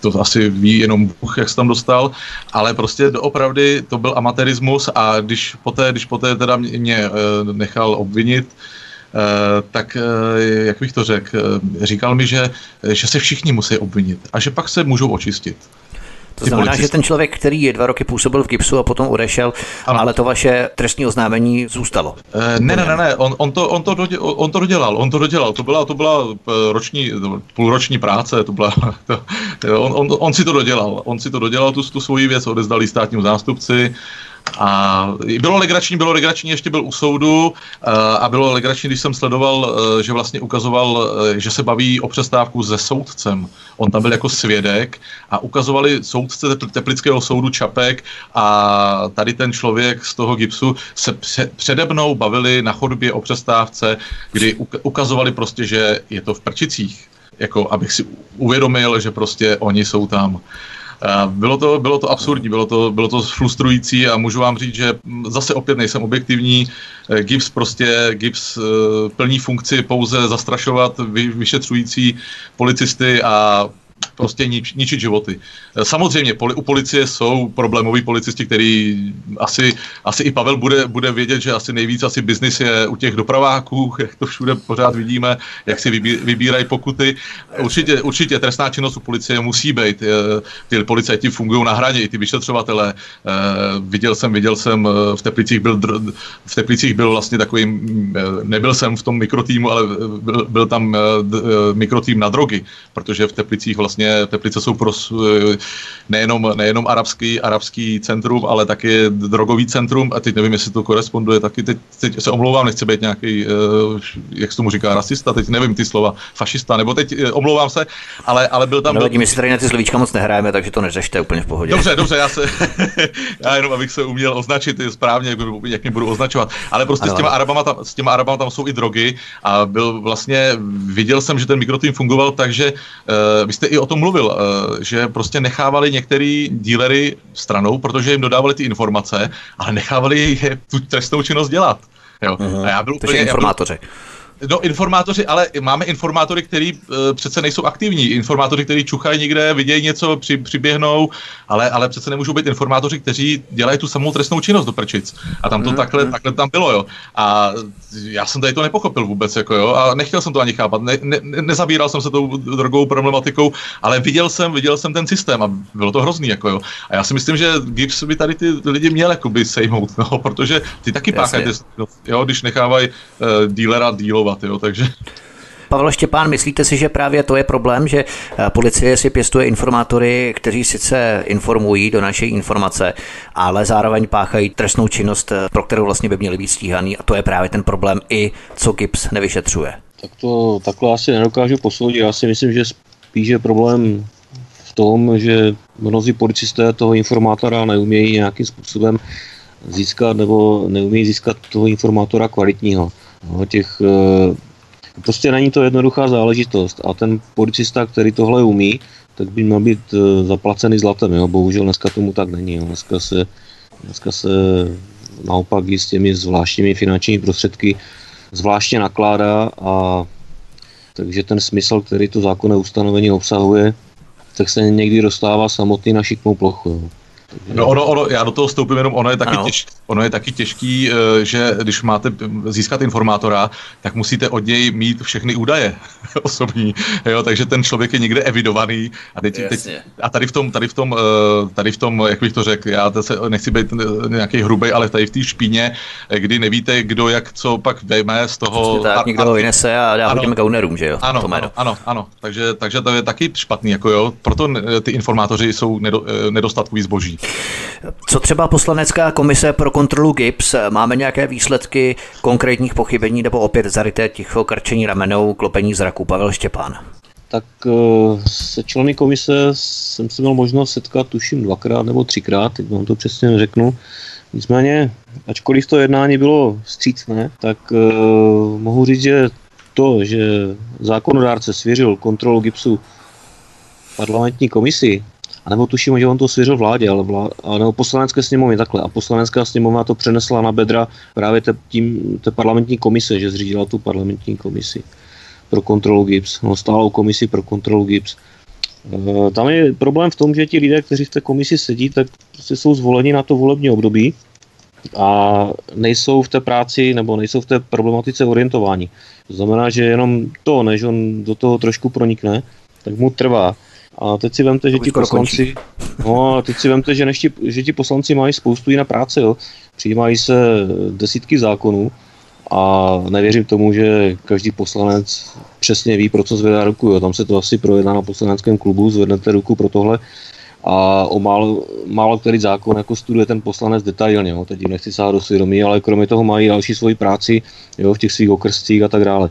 to asi ví jenom Bůh, jak se tam dostal, ale prostě doopravdy to byl amatérismus a když poté, když poté teda mě Eh, nechal obvinit, eh, tak eh, jak bych to řekl, říkal mi, že, že se všichni musí obvinit a že pak se můžou očistit. To znamená, policisti. že ten člověk, který je dva roky působil v Gipsu a potom odešel, ano. ale to vaše trestní oznámení zůstalo. E, ne, ne, ne, ne, on, on, to, on, to, on to dodělal, on to dodělal, to byla, to byla roční, půlroční práce, to byla, to, on, on, on, si to dodělal, on si to dodělal, tu, tu svoji věc, odezdal státnímu zástupci, a bylo legrační, bylo legrační, ještě byl u soudu eh, a bylo legrační, když jsem sledoval, eh, že vlastně ukazoval, eh, že se baví o přestávku se soudcem. On tam byl jako svědek a ukazovali soudce Teplického soudu Čapek a tady ten člověk z toho gipsu se přede mnou bavili na chodbě o přestávce, kdy ukazovali prostě, že je to v prčicích. Jako, abych si uvědomil, že prostě oni jsou tam. Bylo to, bylo to absurdní, bylo to, bylo to frustrující a můžu vám říct, že zase opět nejsem objektivní. Eh, GIPS prostě, GIPS eh, plní funkci pouze zastrašovat vyšetřující policisty a prostě nič, ničit životy. Eh, samozřejmě poli, u policie jsou problémoví policisti, který asi, asi i Pavel bude, bude vědět, že asi nejvíc asi biznis je u těch dopraváků, jak to všude pořád vidíme, jak si vybí, vybírají pokuty. Určitě, určitě trestná činnost u policie musí být. Eh, ty policajti fungují na hraně, i ty vyšetřovatele. Viděl jsem, viděl jsem, v Teplicích byl, v Teplicích byl vlastně takový, nebyl jsem v tom mikrotýmu, ale byl, byl tam mikrotým na drogy, protože v Teplicích vlastně Teplice jsou pro nejenom, nejenom arabský, arabský centrum, ale taky drogový centrum. A teď nevím, jestli to koresponduje taky, teď, teď se omlouvám, nechci být nějaký, uh, jak se tomu říká, rasista, teď nevím ty slova, fašista, nebo teď uh, omlouvám se, ale, ale byl tam... Nevadí, my si tady na ty slovíčka moc nehrajeme, takže to neřešte úplně v pohodě. Dobře, dobře, já se, já jenom abych se uměl označit správně, jak mě budu označovat, ale prostě ano, s těma, Arabama tam, s těma Arabama tam jsou i drogy a byl vlastně, viděl jsem, že ten mikrotým fungoval tak, že uh, vy jste i o tom mluvil, eh, že prostě nechávali některý dílery stranou, protože jim dodávali ty informace, ale nechávali je tu trestnou činnost dělat. Jo. Uh-huh. A já byl úplně, informátoři. Já byl, No, informátoři, ale máme informátory, kteří uh, přece nejsou aktivní. Informátoři, kteří čuchají někde, vidějí něco, při, přiběhnou, ale, ale přece nemůžou být informátoři, kteří dělají tu samou trestnou činnost do prčic. A tam to mm, takhle, mm. takhle tam bylo, jo. A já jsem tady to nepochopil vůbec, jako jo, a nechtěl jsem to ani chápat. Ne, ne, nezabíral jsem se tou drogovou problematikou, ale viděl jsem, viděl jsem ten systém a bylo to hrozný, jako jo. A já si myslím, že Gibbs by tady ty lidi měl jakoby sejmout, no, protože ty taky páchají, jo, když nechávají uh, dílera dílovat fungovat, jo, takže... Pavel Štěpán, myslíte si, že právě to je problém, že eh, policie si pěstuje informátory, kteří sice informují do naší informace, ale zároveň páchají trestnou činnost, eh, pro kterou vlastně by měli být stíhaný a to je právě ten problém i co GIPS nevyšetřuje? Tak to takhle asi nedokážu posoudit. Já si myslím, že spíš je problém v tom, že mnozí policisté toho informátora neumějí nějakým způsobem získat nebo neumějí získat toho informátora kvalitního. No, těch, eh, prostě není to jednoduchá záležitost a ten policista, který tohle umí, tak by měl být eh, zaplacený zlatem. Jo. Bohužel dneska tomu tak není. Jo. Dneska se, dneska se naopak s těmi zvláštními finančními prostředky zvláštně nakládá a takže ten smysl, který to zákonné ustanovení obsahuje, tak se někdy dostává samotný na šikmou plochu. Jo. No ono, ono, já do toho vstoupím jenom, ono je taky, těž, ono je taky těžký, eh, že když máte získat informátora, tak musíte od něj mít všechny údaje osobní, jo, takže ten člověk je někde evidovaný a, teď, teď, a tady v tom, tady v tom, eh, tady v tom, jak bych to řekl, já se nechci být nějaký hrubý, ale tady v té špíně, eh, kdy nevíte, kdo jak co pak vejme z toho. Přesně tak, a, někdo ho vynese a dá ano, gaunerům, že jo? Ano, ano, ano, ano, takže, takže to je taky špatný, jako jo, proto ty informátoři jsou nedo, nedostatkový zboží. Co třeba poslanecká komise pro kontrolu GIPS? Máme nějaké výsledky konkrétních pochybení nebo opět zaryté ticho, krčení ramenou, klopení zraku? Pavel Štěpán. Tak eh, se členy komise jsem se měl možnost setkat tuším dvakrát nebo třikrát, teď vám to přesně neřeknu. Nicméně, ačkoliv to jednání bylo střícné, tak uh, mohu říct, že to, že zákonodárce svěřil kontrolu GIPSu parlamentní komisi, a nebo tuším, že on to svěřil vládě, ale vlá, nebo poslanecké sněmovně takhle. A poslanecká sněmovna to přenesla na bedra právě te, tím, té parlamentní komise, že zřídila tu parlamentní komisi pro kontrolu GIPS, no stálou komisi pro kontrolu GIPS. E, tam je problém v tom, že ti lidé, kteří v té komisi sedí, tak prostě jsou zvoleni na to volební období a nejsou v té práci nebo nejsou v té problematice orientováni. To znamená, že jenom to, než on do toho trošku pronikne, tak mu trvá. A teď si vemte, že ti poslanci, no a teď si vemte, že, ti, že ti poslanci mají spoustu jiné práce, jo. Přijímají se desítky zákonů a nevěřím tomu, že každý poslanec přesně ví, pro co zvedá ruku. Jo. Tam se to asi projedná na poslaneckém klubu, zvednete ruku pro tohle a o málo, málo který zákon jako studuje ten poslanec detailně. Jo. Teď jim nechci sáhat do svědomí, ale kromě toho mají další svoji práci jo, v těch svých okrscích a tak dále.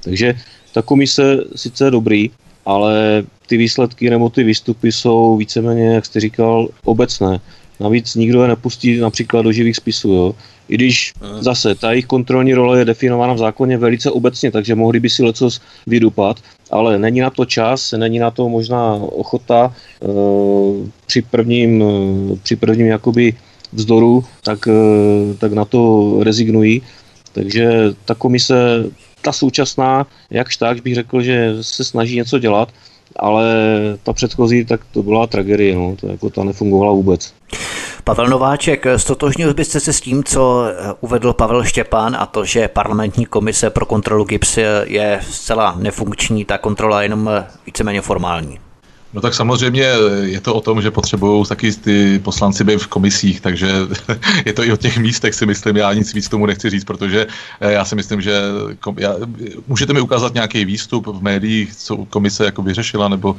Takže ta komise sice je dobrý, ale ty výsledky nebo ty výstupy jsou víceméně, jak jste říkal, obecné. Navíc nikdo je nepustí například do živých spisů. Jo. I když zase ta jejich kontrolní role je definována v zákoně velice obecně, takže mohli by si lecos vydupat, ale není na to čas, není na to možná ochota e, při prvním, e, při prvním jakoby vzdoru, tak, e, tak na to rezignují. Takže ta komise, ta současná, jakž tak, bych řekl, že se snaží něco dělat, ale ta předchozí, tak to byla tragédie, no, to jako ta nefungovala vůbec. Pavel Nováček, stotožnil byste se s tím, co uvedl Pavel Štěpán a to, že parlamentní komise pro kontrolu GIPS je zcela nefunkční, ta kontrola je jenom víceméně formální? No tak samozřejmě je to o tom, že potřebují taky ty poslanci být v komisích, takže je to i o těch místech si myslím, já nic víc tomu nechci říct, protože eh, já si myslím, že kom, já, můžete mi ukázat nějaký výstup v médiích, co komise jako vyřešila, nebo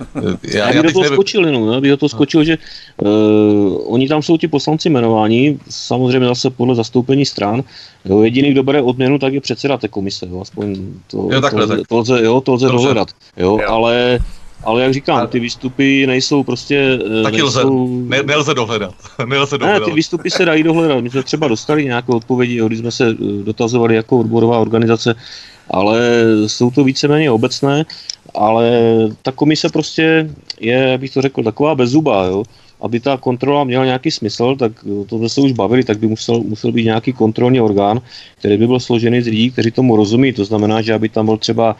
eh, já, já, já bych do toho skočil jenom, já bych do toho skočil, že uh, oni tam jsou ti poslanci jmenováni, samozřejmě zase podle zastoupení stran. Jo, jediný, kdo bere odměnu, tak je předseda té komise, jo, aspoň to, jo, takhle, to, tak. to, lze, jo, to lze dohledat, jo, jo. ale ale jak říkám, ty výstupy nejsou prostě... Eh, Taky nejsou... lze, ne, nelze dohledat. nelze dohledat. Ne, ty výstupy se dají dohledat. My jsme třeba dostali nějaké odpovědi, když jsme se eh, dotazovali jako odborová organizace, ale jsou to víceméně obecné, ale ta komise prostě je, jak bych to řekl, taková bezzuba, jo. Aby ta kontrola měla nějaký smysl, tak to se už bavili, tak by musel, musel být nějaký kontrolní orgán, který by byl složený z lidí, kteří tomu rozumí. To znamená, že aby tam byl třeba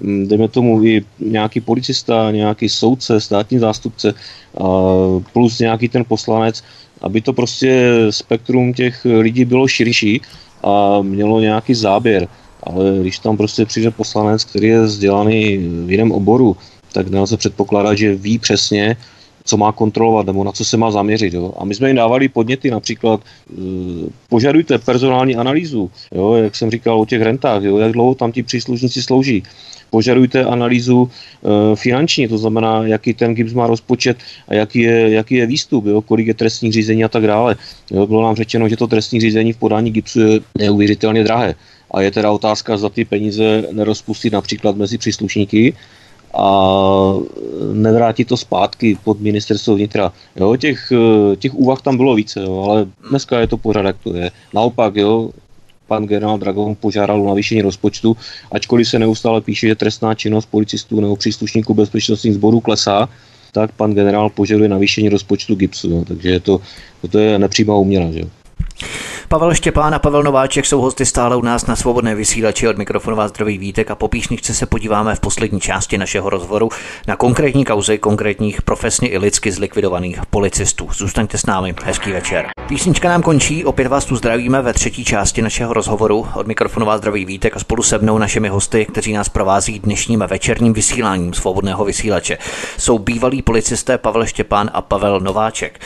dejme tomu i nějaký policista, nějaký soudce, státní zástupce plus nějaký ten poslanec, aby to prostě spektrum těch lidí bylo širší a mělo nějaký záběr. Ale když tam prostě přijde poslanec, který je vzdělaný v jiném oboru, tak nelze předpokládat, že ví přesně, co má kontrolovat nebo na co se má zaměřit. Jo. A my jsme jim dávali podněty, například e, požadujte personální analýzu, jo, jak jsem říkal o těch rentách, jo, jak dlouho tam ti příslušníci slouží požadujte analýzu e, finanční, to znamená, jaký ten GIPS má rozpočet a jaký je, jaký je výstup, jo, kolik je trestních řízení a tak dále. Jo, bylo nám řečeno, že to trestní řízení v podání GIPSu je neuvěřitelně drahé. A je teda otázka, za ty peníze nerozpustit například mezi příslušníky a nevrátit to zpátky pod ministerstvo vnitra. Jo, těch, těch úvah tam bylo více, jo, ale dneska je to pořád, jak to je. Naopak, jo, pan generál Dragon požádal o navýšení rozpočtu, ačkoliv se neustále píše, že trestná činnost policistů nebo příslušníků bezpečnostních sborů klesá, tak pan generál požaduje navýšení rozpočtu GIPSu. No. Takže je to, to je nepřímá uměra. Že? Pavel Štěpán a Pavel Nováček jsou hosty stále u nás na svobodné vysílači od mikrofonu vás zdraví vítek a po píšničce se podíváme v poslední části našeho rozhovoru na konkrétní kauzy konkrétních profesně i lidsky zlikvidovaných policistů. Zůstaňte s námi, hezký večer. Písnička nám končí, opět vás tu zdravíme ve třetí části našeho rozhovoru. Od mikrofonu vás zdraví vítek a spolu se mnou našimi hosty, kteří nás provází dnešním večerním vysíláním svobodného vysílače, jsou bývalí policisté Pavel Štěpán a Pavel Nováček.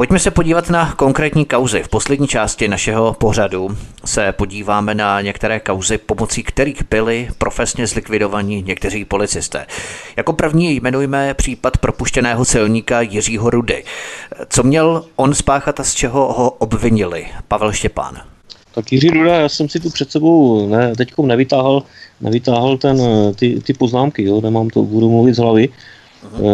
Pojďme se podívat na konkrétní kauzy. V poslední části našeho pořadu se podíváme na některé kauzy, pomocí kterých byli profesně zlikvidovaní někteří policisté. Jako první jmenujme případ propuštěného celníka Jiřího Rudy. Co měl on spáchat a z čeho ho obvinili? Pavel Štěpán. Tak Jiří Ruda, já jsem si tu před sebou ne, teďkom nevytáhl, nevytáhl ten, ty, ty poznámky, jo, nemám to, budu mluvit z hlavy.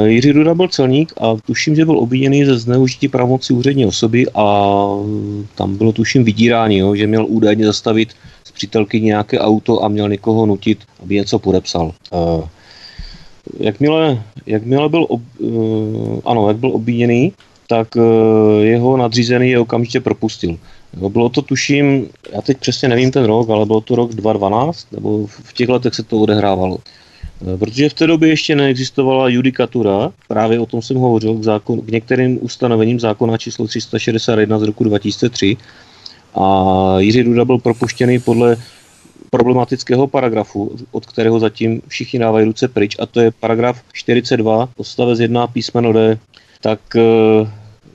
Jiří Duda byl celník a tuším, že byl obviněný ze zneužití pravomoci úřední osoby a tam bylo tuším vydírání, jo, že měl údajně zastavit z přítelky nějaké auto a měl někoho nutit, aby něco podepsal. Uh, jakmile, jakmile byl, ob, ano, jak byl obviněný, tak jeho nadřízený je okamžitě propustil. Bylo to tuším, já teď přesně nevím ten rok, ale bylo to rok 2012, nebo v těch letech se to odehrávalo. Eh, protože v té době ještě neexistovala judikatura, právě o tom jsem hovořil, k, zákon, k některým ustanovením zákona číslo 361 z roku 2003 a Jiří Duda byl propuštěný podle problematického paragrafu, od kterého zatím všichni dávají ruce pryč, a to je paragraf 42, odstavec 1 písmeno D, tak eh,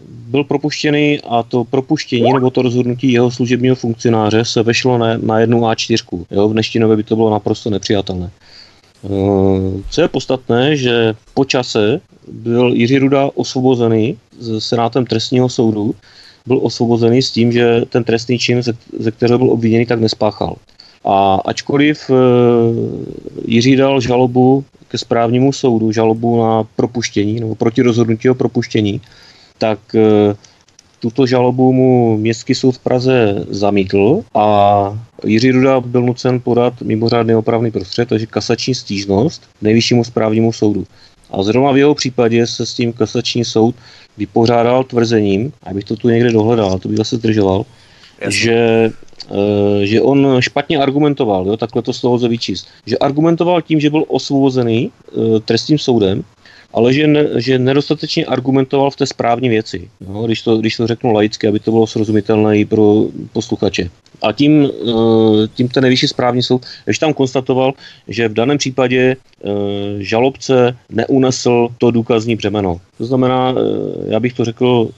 byl propuštěný a to propuštění nebo to rozhodnutí jeho služebního funkcionáře se vešlo na, na jednu A4. Jo, v dnešní době by to bylo naprosto nepřijatelné. Eh, co je podstatné, že po čase byl Jiří Ruda osvobozený z Senátem trestního soudu, byl osvobozený s tím, že ten trestný čin, ze kterého byl obviněný, tak nespáchal. A ačkoliv eh, Jiří dal žalobu ke správnímu soudu, žalobu na propuštění nebo proti rozhodnutí o propuštění, tak eh, tuto žalobu mu Městský soud v Praze zamítl a Jiří Ruda byl nucen podat mimořádný opravný prostřed, takže kasační stížnost nejvyššímu správnímu soudu. A zrovna v jeho případě se s tím kasační soud vypořádal tvrzením, abych to tu někde dohledal, to bych zase zdržoval, že, e, že on špatně argumentoval, jo, takhle to z toho vyčíst, že argumentoval tím, že byl osvobozený e, trestním soudem ale že, ne, že nedostatečně argumentoval v té správní věci, no, když, to, když to řeknu laicky, aby to bylo srozumitelné i pro posluchače. A tím, eh, tím ten nejvyšší správní soud ještě tam konstatoval, že v daném případě eh, žalobce neunesl to důkazní břemeno. To znamená, eh, já bych to řekl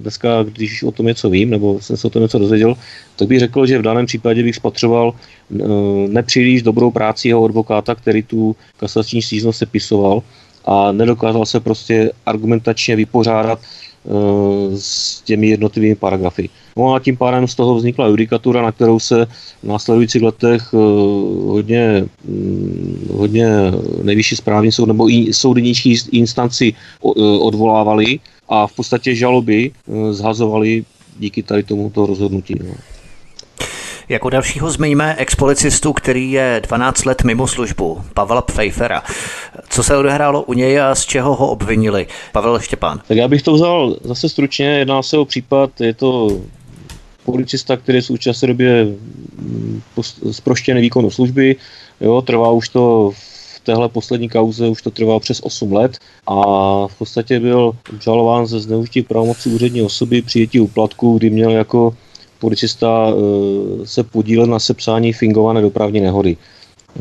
dneska, když o tom něco vím, nebo jsem se o tom něco dozvěděl, tak bych řekl, že v daném případě bych spatřoval nepříliš dobrou práci jeho advokáta, který tu kasační stížnost sepisoval, a nedokázal se prostě argumentačně vypořádat uh, s těmi jednotlivými paragrafy. No a tím pádem z toho vznikla judikatura, na kterou se v následujících letech uh, hodně, um, hodně nejvyšší správní soud nebo soudy nižší instanci uh, odvolávali a v podstatě žaloby zhazovali díky tady tomuto rozhodnutí. No. Jako dalšího zmiňme expolicistu, který je 12 let mimo službu, Pavla Pfeiffera. Co se odehrálo u něj a z čeho ho obvinili? Pavel Štěpán. Tak já bych to vzal zase stručně. Jedná se o případ, je to policista, který je v současné době zproštěný mm, výkonu služby. Jo, trvá už to v téhle poslední kauze už to trvá přes 8 let a v podstatě byl žalován ze zneužití pravomoci úřední osoby přijetí úplatku, kdy měl jako policista eh, se podílel na sepsání fingované dopravní nehody.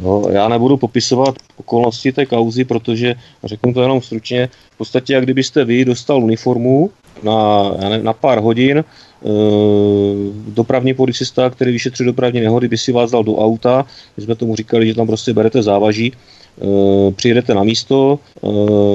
No, já nebudu popisovat okolnosti té kauzy, protože, řeknu to jenom stručně, v podstatě jak kdybyste vy dostal uniformu na, na pár hodin, e, dopravní policista, který vyšetřuje dopravní nehody, by si vás dal do auta, my jsme tomu říkali, že tam prostě berete závaží, e, přijedete na místo, e,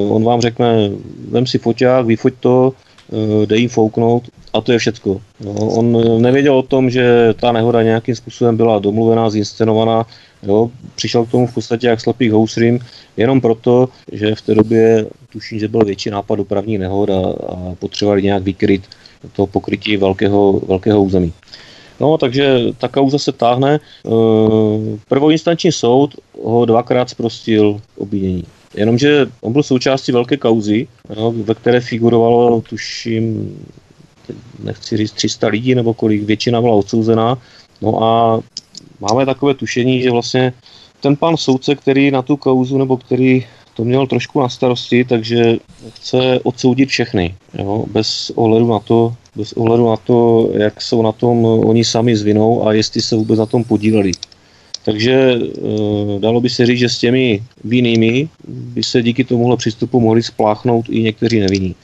on vám řekne, vem si foťák, vyfoť to, e, dej jim fouknout a to je všecko. No, on nevěděl o tom, že ta nehoda nějakým způsobem byla domluvená, zinscenovaná, jo, přišel k tomu v podstatě jak slepý housrim, jenom proto, že v té době tuším, že byl větší nápad dopravní nehod a, a potřebovali nějak vykryt to pokrytí velkého, velkého území. No, takže ta kauza se táhne. Eh, prvoinstanční soud ho dvakrát zprostil obvinění. Jenomže on byl součástí velké kauzy, no, ve které figurovalo, tuším, nechci říct 300 lidí nebo kolik, většina byla odsouzená. No a máme takové tušení, že vlastně ten pan soudce, který na tu kauzu nebo který to měl trošku na starosti, takže chce odsoudit všechny, jo, bez ohledu na to, bez ohledu na to, jak jsou na tom oni sami s vinou a jestli se vůbec na tom podíleli. Takže e, dalo by se říct, že s těmi vinnými by se díky tomuhle přístupu mohli spláchnout i někteří nevinní.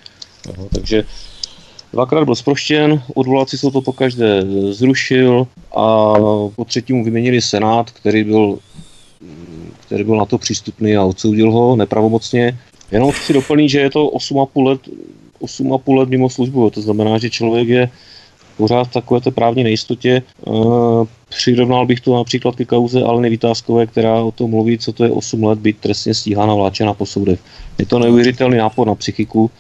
No, takže dvakrát byl zproštěn, odvolací jsou to pokaždé zrušil a po třetímu vyměnili senát, který byl který byl na to přístupný a odsoudil ho nepravomocně. Jenom chci doplnit, že je to 8,5 let, 8,5 let mimo službu, to znamená, že člověk je pořád v takové té právní nejistotě. Přirovnal bych to například ke kauze Aleny Vytázkové, která o tom mluví, co to je 8 let být trestně stíhána vláčena po soudech. Je to neuvěřitelný nápor na psychiku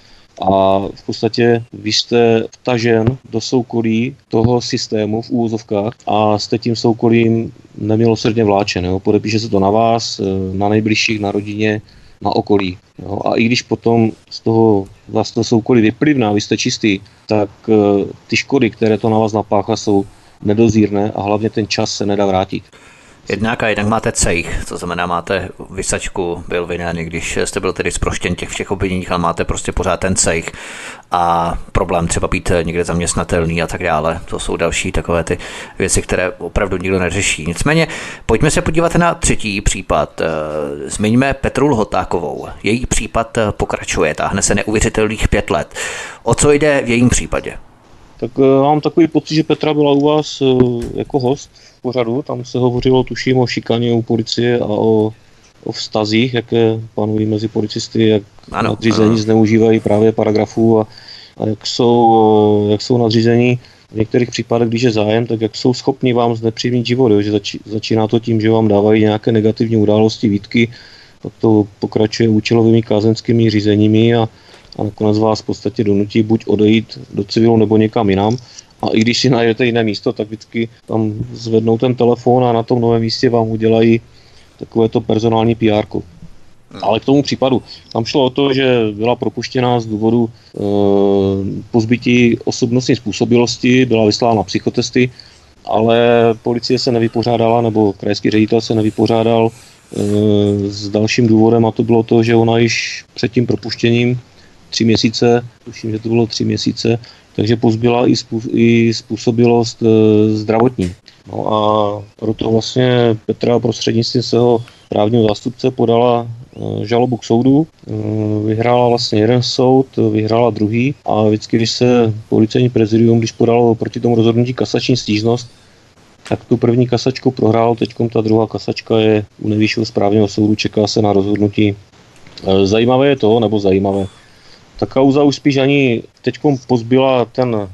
a v podstatě vy jste vtažen do soukolí toho systému v úvozovkách a jste tím soukolím nemilosrdně vláčen. Jo? Podepíše se to na vás, na nejbližších, na rodině, na okolí. Jo? A i když potom z toho vlastně soukolí vyplivná, vy jste čistý, tak eh, ty škody, které to na vás napáchá, jsou nedozírné a hlavně ten čas se nedá vrátit. Jednak a jednak máte cejch, to znamená máte vysačku, byl vinen, když jste byl tedy zproštěn těch všech obviněních, ale máte prostě pořád ten cejch a problém třeba být někde zaměstnatelný a tak dále. To jsou další takové ty věci, které opravdu nikdo neřeší. Nicméně pojďme se podívat na třetí případ. Zmiňme Petru Lhotákovou. Její případ pokračuje, táhne se neuvěřitelných pět let. O co jde v jejím případě? Tak uh, mám takový pocit, že Petra byla u vás uh, jako host v pořadu. Tam se hovořilo, tuším, o šikaně u policie a o, o vztazích, jaké panují mezi policisty, jak ano, nadřízení ano. zneužívají právě paragrafů a, a jak, jsou, uh, jak jsou nadřízení v některých případech, když je zájem, tak jak jsou schopni vám znepříjemnit život, jo? že zači, začíná to tím, že vám dávají nějaké negativní události, výtky, pak to pokračuje účelovými kázenskými řízeními a, a nakonec vás v podstatě donutí buď odejít do civilu nebo někam jinam. A i když si najdete jiné místo, tak vždycky tam zvednou ten telefon a na tom novém místě vám udělají takovéto personální PR. Hmm. Ale k tomu případu. Tam šlo o to, že byla propuštěná z důvodu e, pozbytí osobnostní způsobilosti, byla vyslána psychotesty, ale policie se nevypořádala, nebo krajský ředitel se nevypořádal e, s dalším důvodem a to bylo to, že ona již před tím propuštěním tři měsíce, tuším, že to bylo tři měsíce, takže pozbyla i, způsob, i způsobilost e, zdravotní. No a proto vlastně Petra prostřednictvím svého právního zástupce podala e, žalobu k soudu, e, vyhrála vlastně jeden soud, vyhrála druhý a vždycky, když se policejní prezidium, když podalo proti tomu rozhodnutí kasační stížnost, tak tu první kasačku prohrál, teď ta druhá kasačka je u nejvyššího správního soudu, čeká se na rozhodnutí. E, zajímavé je to, nebo zajímavé, ta kauza už spíš ani teď pozbyla ten eh,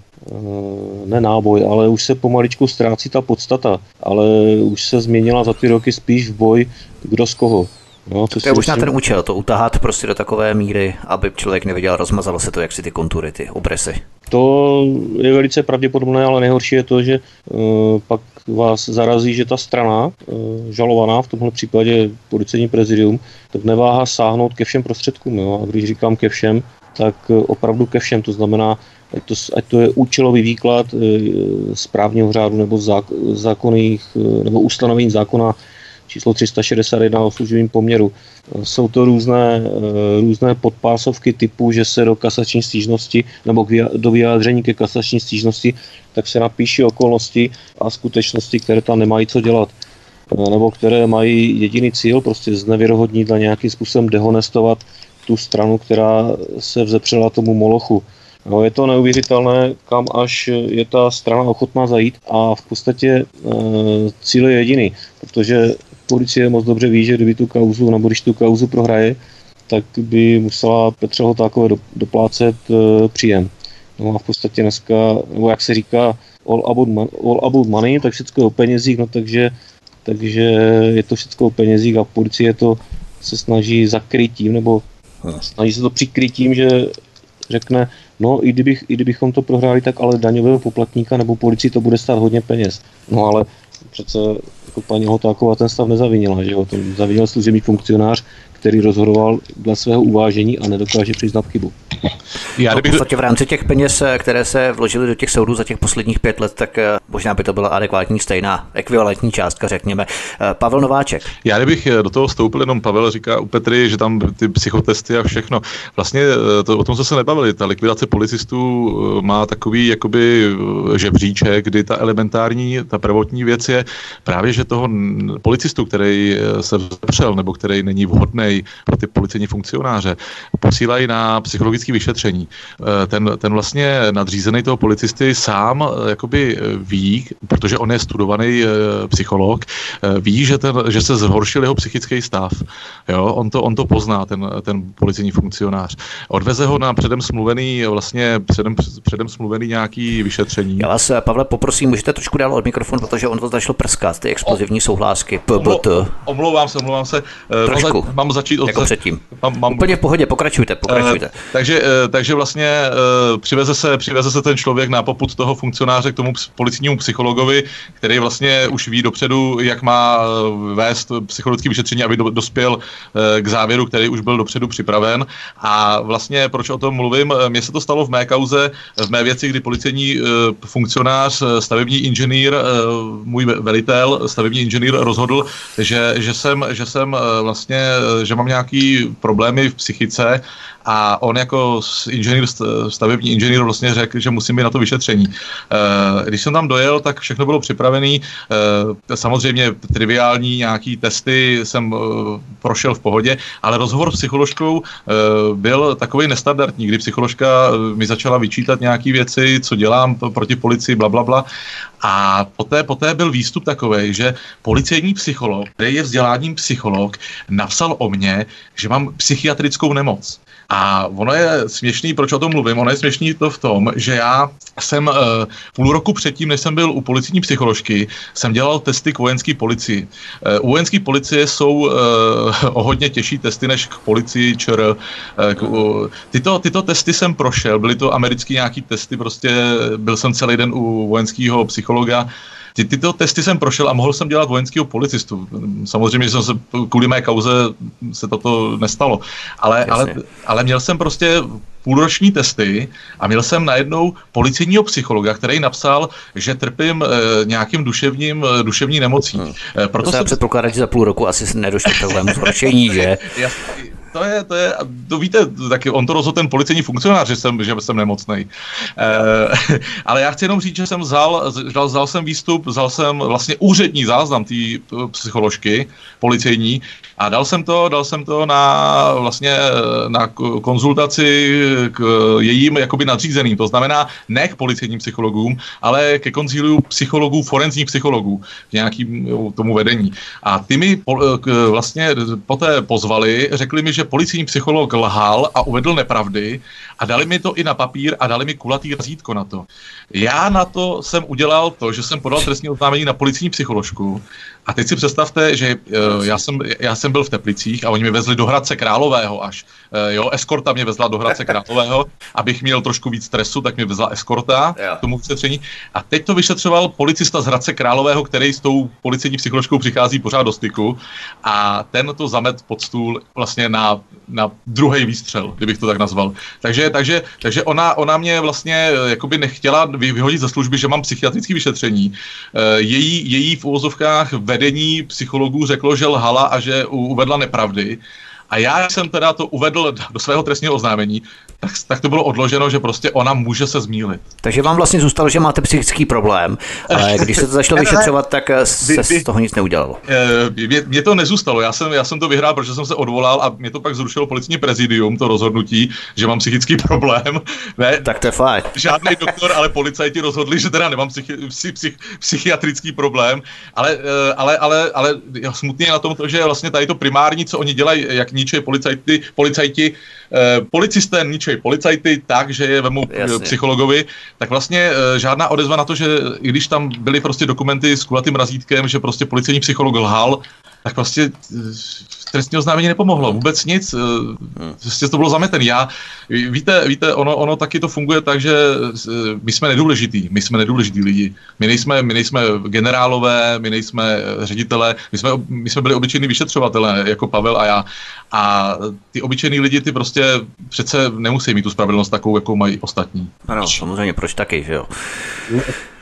ne náboj, ale už se pomaličku ztrácí ta podstata, ale už se změnila za ty roky spíš v boj kdo z koho. No, to, to je už na ten účel, to utahat prostě do takové míry, aby člověk neviděl, rozmazalo se to, jak si ty kontury, ty obresy. To je velice pravděpodobné, ale nejhorší je to, že uh, pak vás zarazí, že ta strana uh, žalovaná, v tomhle případě policejní prezidium, tak neváhá sáhnout ke všem prostředkům. Jo? A když říkám ke všem, tak eh, opravdu ke všem. To znamená, ať to, ať to je účelový výklad správního řádu nebo zákonných, nebo ustanovení zákona číslo 361 o služebním poměru. Jsou to různé, eh, různé podpásovky typu, že se do kasační stížnosti nebo do vyjádření ke kasační stížnosti, tak se napíší okolnosti a skutečnosti, které tam nemají co dělat eh, nebo které mají jediný cíl, prostě znevěrohodnit a nějakým způsobem dehonestovat tu stranu, která se vzepřela tomu molochu. No, je to neuvěřitelné, kam až je ta strana ochotná zajít a v podstatě e, cíl je jediný, protože policie moc dobře ví, že kdyby tu kauzu, nebo když tu kauzu prohraje, tak by musela Petra Hotákové doplácet e, příjem. No a v podstatě dneska, nebo jak se říká, all about, man, all about money, tak všechno je o penězích, no takže, takže je to všechno o penězích a policie to se snaží zakryt tím, nebo snaží se to přikryt tím, že řekne, no i, kdybych, i kdybychom to prohráli, tak ale daňového poplatníka nebo policii to bude stát hodně peněz. No ale přece jako paní Hotáková ten stav nezavinila, že jo, ten zavinil služební funkcionář, který rozhodoval dle svého uvážení a nedokáže přiznat chybu. Já no, v podstatě v rámci těch peněz, eh, které se vložily do těch soudů za těch posledních pět let, tak eh, možná by to byla adekvátní stejná, ekvivalentní částka, řekněme. Eh, Pavel Nováček. Já kdybych do toho vstoupil, jenom Pavel říká u Petry, že tam ty psychotesty a všechno. Vlastně to, o tom jsme se nebavili. Ta likvidace policistů má takový jakoby žebříček, kdy ta elementární, ta prvotní věc je právě, že toho policistu, který se vzepřel nebo který není vhodný pro ty policejní funkcionáře, posílají na psychologické vyšetření. Eh, ten, ten vlastně nadřízený toho policisty sám eh, jakoby eh, ví, protože on je studovaný psycholog, ví, že, ten, že se zhoršil jeho psychický stav. Jo? On, to, on to pozná, ten, ten policejní funkcionář. Odveze ho na předem smluvený, vlastně předem, předem smluvený nějaký vyšetření. Já vás, Pavle, poprosím, můžete trošku dál od mikrofonu, protože on to začal prskat, ty explozivní souhlásky. PBT. Omlouvám se, omlouvám se. Trošku. Mám, mám začít od... Jako předtím. Mám, mám... Úplně v pohodě, pokračujte, pokračujte. Uh, takže, uh, takže vlastně uh, přiveze, se, přiveze se ten člověk na poput toho funkcionáře k tomu policijnímu psychologovi, který vlastně už ví dopředu, jak má vést psychologické vyšetření, aby do, dospěl uh, k závěru, který už byl dopředu připraven. A vlastně, proč o tom mluvím, mně se to stalo v mé kauze, v mé věci, kdy policejní uh, funkcionář, stavební inženýr, uh, můj velitel, stavební inženýr rozhodl, že, že jsem, že jsem uh, vlastně, že mám nějaký problémy v psychice a on jako inženýr, stavební inženýr vlastně řekl, že musím být na to vyšetření. Eh, když jsem tam dojel, tak všechno bylo připravené. Eh, samozřejmě triviální nějaký testy jsem eh, prošel v pohodě, ale rozhovor s psycholožkou byl takový nestandardní, kdy psycholožka mi začala vyčítat nějaké věci, co dělám proti policii, bla, bla, bla. A poté, poté byl výstup takový, že policejní psycholog, který je vzděláním psycholog, napsal o mně, že mám psychiatrickou nemoc. A ono je směšný, proč o tom mluvím, ono je směšný to v tom, že já jsem uh, půl roku předtím, než jsem byl u policijní psycholožky, jsem dělal testy k vojenské policii. Uh, u vojenské policie jsou uh, o hodně těžší testy než k policii ČR. Uh, k, uh, tyto, tyto testy jsem prošel, byly to americké nějaký testy, prostě byl jsem celý den u vojenského psychologa, ty, tyto testy jsem prošel a mohl jsem dělat vojenského policistu. Samozřejmě, že jsem se kvůli mé kauze se toto nestalo. Ale, ale, ale měl jsem prostě půlroční testy a měl jsem najednou policejního psychologa, který napsal, že trpím e, nějakým duševním, e, duševní nemocí. Hmm. E, proto to se jsem... předpokládá, že za půl roku asi nedošlo k takovému zhoršení, že? to je, to je, to víte, taky on to rozhodl ten policejní funkcionář, že jsem, že jsem nemocný. E, ale já chci jenom říct, že jsem vzal, vzal, vzal jsem výstup, vzal jsem vlastně úřední záznam té psycholožky policejní a dal jsem to, dal jsem to na vlastně na konzultaci k jejím jakoby nadřízeným, to znamená ne k policejním psychologům, ale ke konzíliu psychologů, forenzních psychologů nějakým tomu vedení. A ty mi vlastně poté pozvali, řekli mi, že policijní psycholog lhal a uvedl nepravdy a dali mi to i na papír a dali mi kulatý razítko na to. Já na to jsem udělal to, že jsem podal trestní oznámení na policijní psycholožku a teď si představte, že uh, já, jsem, já jsem byl v Teplicích a oni mi vezli do Hradce Králového až. Uh, jo, eskorta mě vezla do Hradce Králového, abych měl trošku víc stresu, tak mě vezla eskorta k tomu vyšetření. A teď to vyšetřoval policista z Hradce Králového, který s tou policejní psycholožkou přichází pořád do styku a ten to zamet pod stůl vlastně na, na druhý výstřel, kdybych to tak nazval. Takže, takže, takže ona, ona mě vlastně eh, jakoby nechtěla vyhodit ze služby, že mám psychiatrické vyšetření. Její, její v úvozovkách vedení psychologů řeklo, že lhala a že uvedla nepravdy. A já jsem teda to uvedl do svého trestního oznámení, tak, tak to bylo odloženo, že prostě ona může se zmílit. Takže vám vlastně zůstalo, že máte psychický problém, ale když se to začalo vyšetřovat, tak eh, se z toho nic neudělalo. Eh, mě, mě to nezůstalo, já jsem, já jsem to vyhrál, protože jsem se odvolal a mě to pak zrušilo policijní prezidium, to rozhodnutí, že mám psychický problém. Ne, tak to je fajn. Žádný doktor, ale policajti rozhodli, že teda nemám psychi, psych, psych, psychiatrický problém, ale, eh, ale, ale, ale smutně je na tom to, že vlastně tady to primární, co oni dělají, jak ničí policajti, policajti policisté ničí policajty tak, že je vemu Jasně. psychologovi, tak vlastně e, žádná odezva na to, že i když tam byly prostě dokumenty s kulatým razítkem, že prostě policejní psycholog lhal, tak prostě trestní oznámení nepomohlo, vůbec nic, prostě to bylo zametený. Já, víte, víte ono, ono taky to funguje tak, že my jsme nedůležitý, my jsme nedůležitý lidi. My nejsme, my nejsme generálové, my nejsme ředitelé, my jsme, my jsme byli obyčejní vyšetřovatelé, jako Pavel a já. A ty obyčejní lidi, ty prostě přece nemusí mít tu spravedlnost takovou, jakou mají ostatní. Ano, samozřejmě, proč taky, že jo?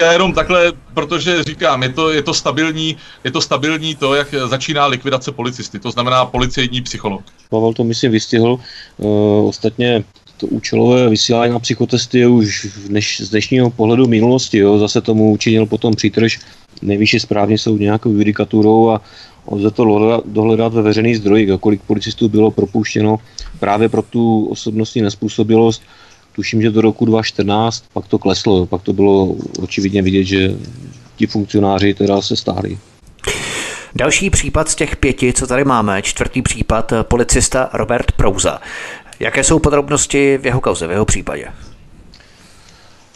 Já jenom takhle, protože říkám, je to, je to stabilní, je to stabilní to, jak začíná likvidace policisty, to znamená policejní psycholog. Pavel to myslím vystihl. Uh, ostatně to účelové vysílání na psychotesty je už dneš, z dnešního pohledu minulosti. Jo. Zase tomu učinil potom přítrž nejvyšší správně jsou nějakou judikaturou a lze to dohledat ve veřejných zdrojích, kolik policistů bylo propuštěno právě pro tu osobnostní nespůsobilost. Tuším, že do roku 2014 pak to kleslo, pak to bylo očividně vidět, že ti funkcionáři teda se stáli. Další případ z těch pěti, co tady máme, čtvrtý případ, policista Robert Prouza. Jaké jsou podrobnosti v jeho kauze, v jeho případě?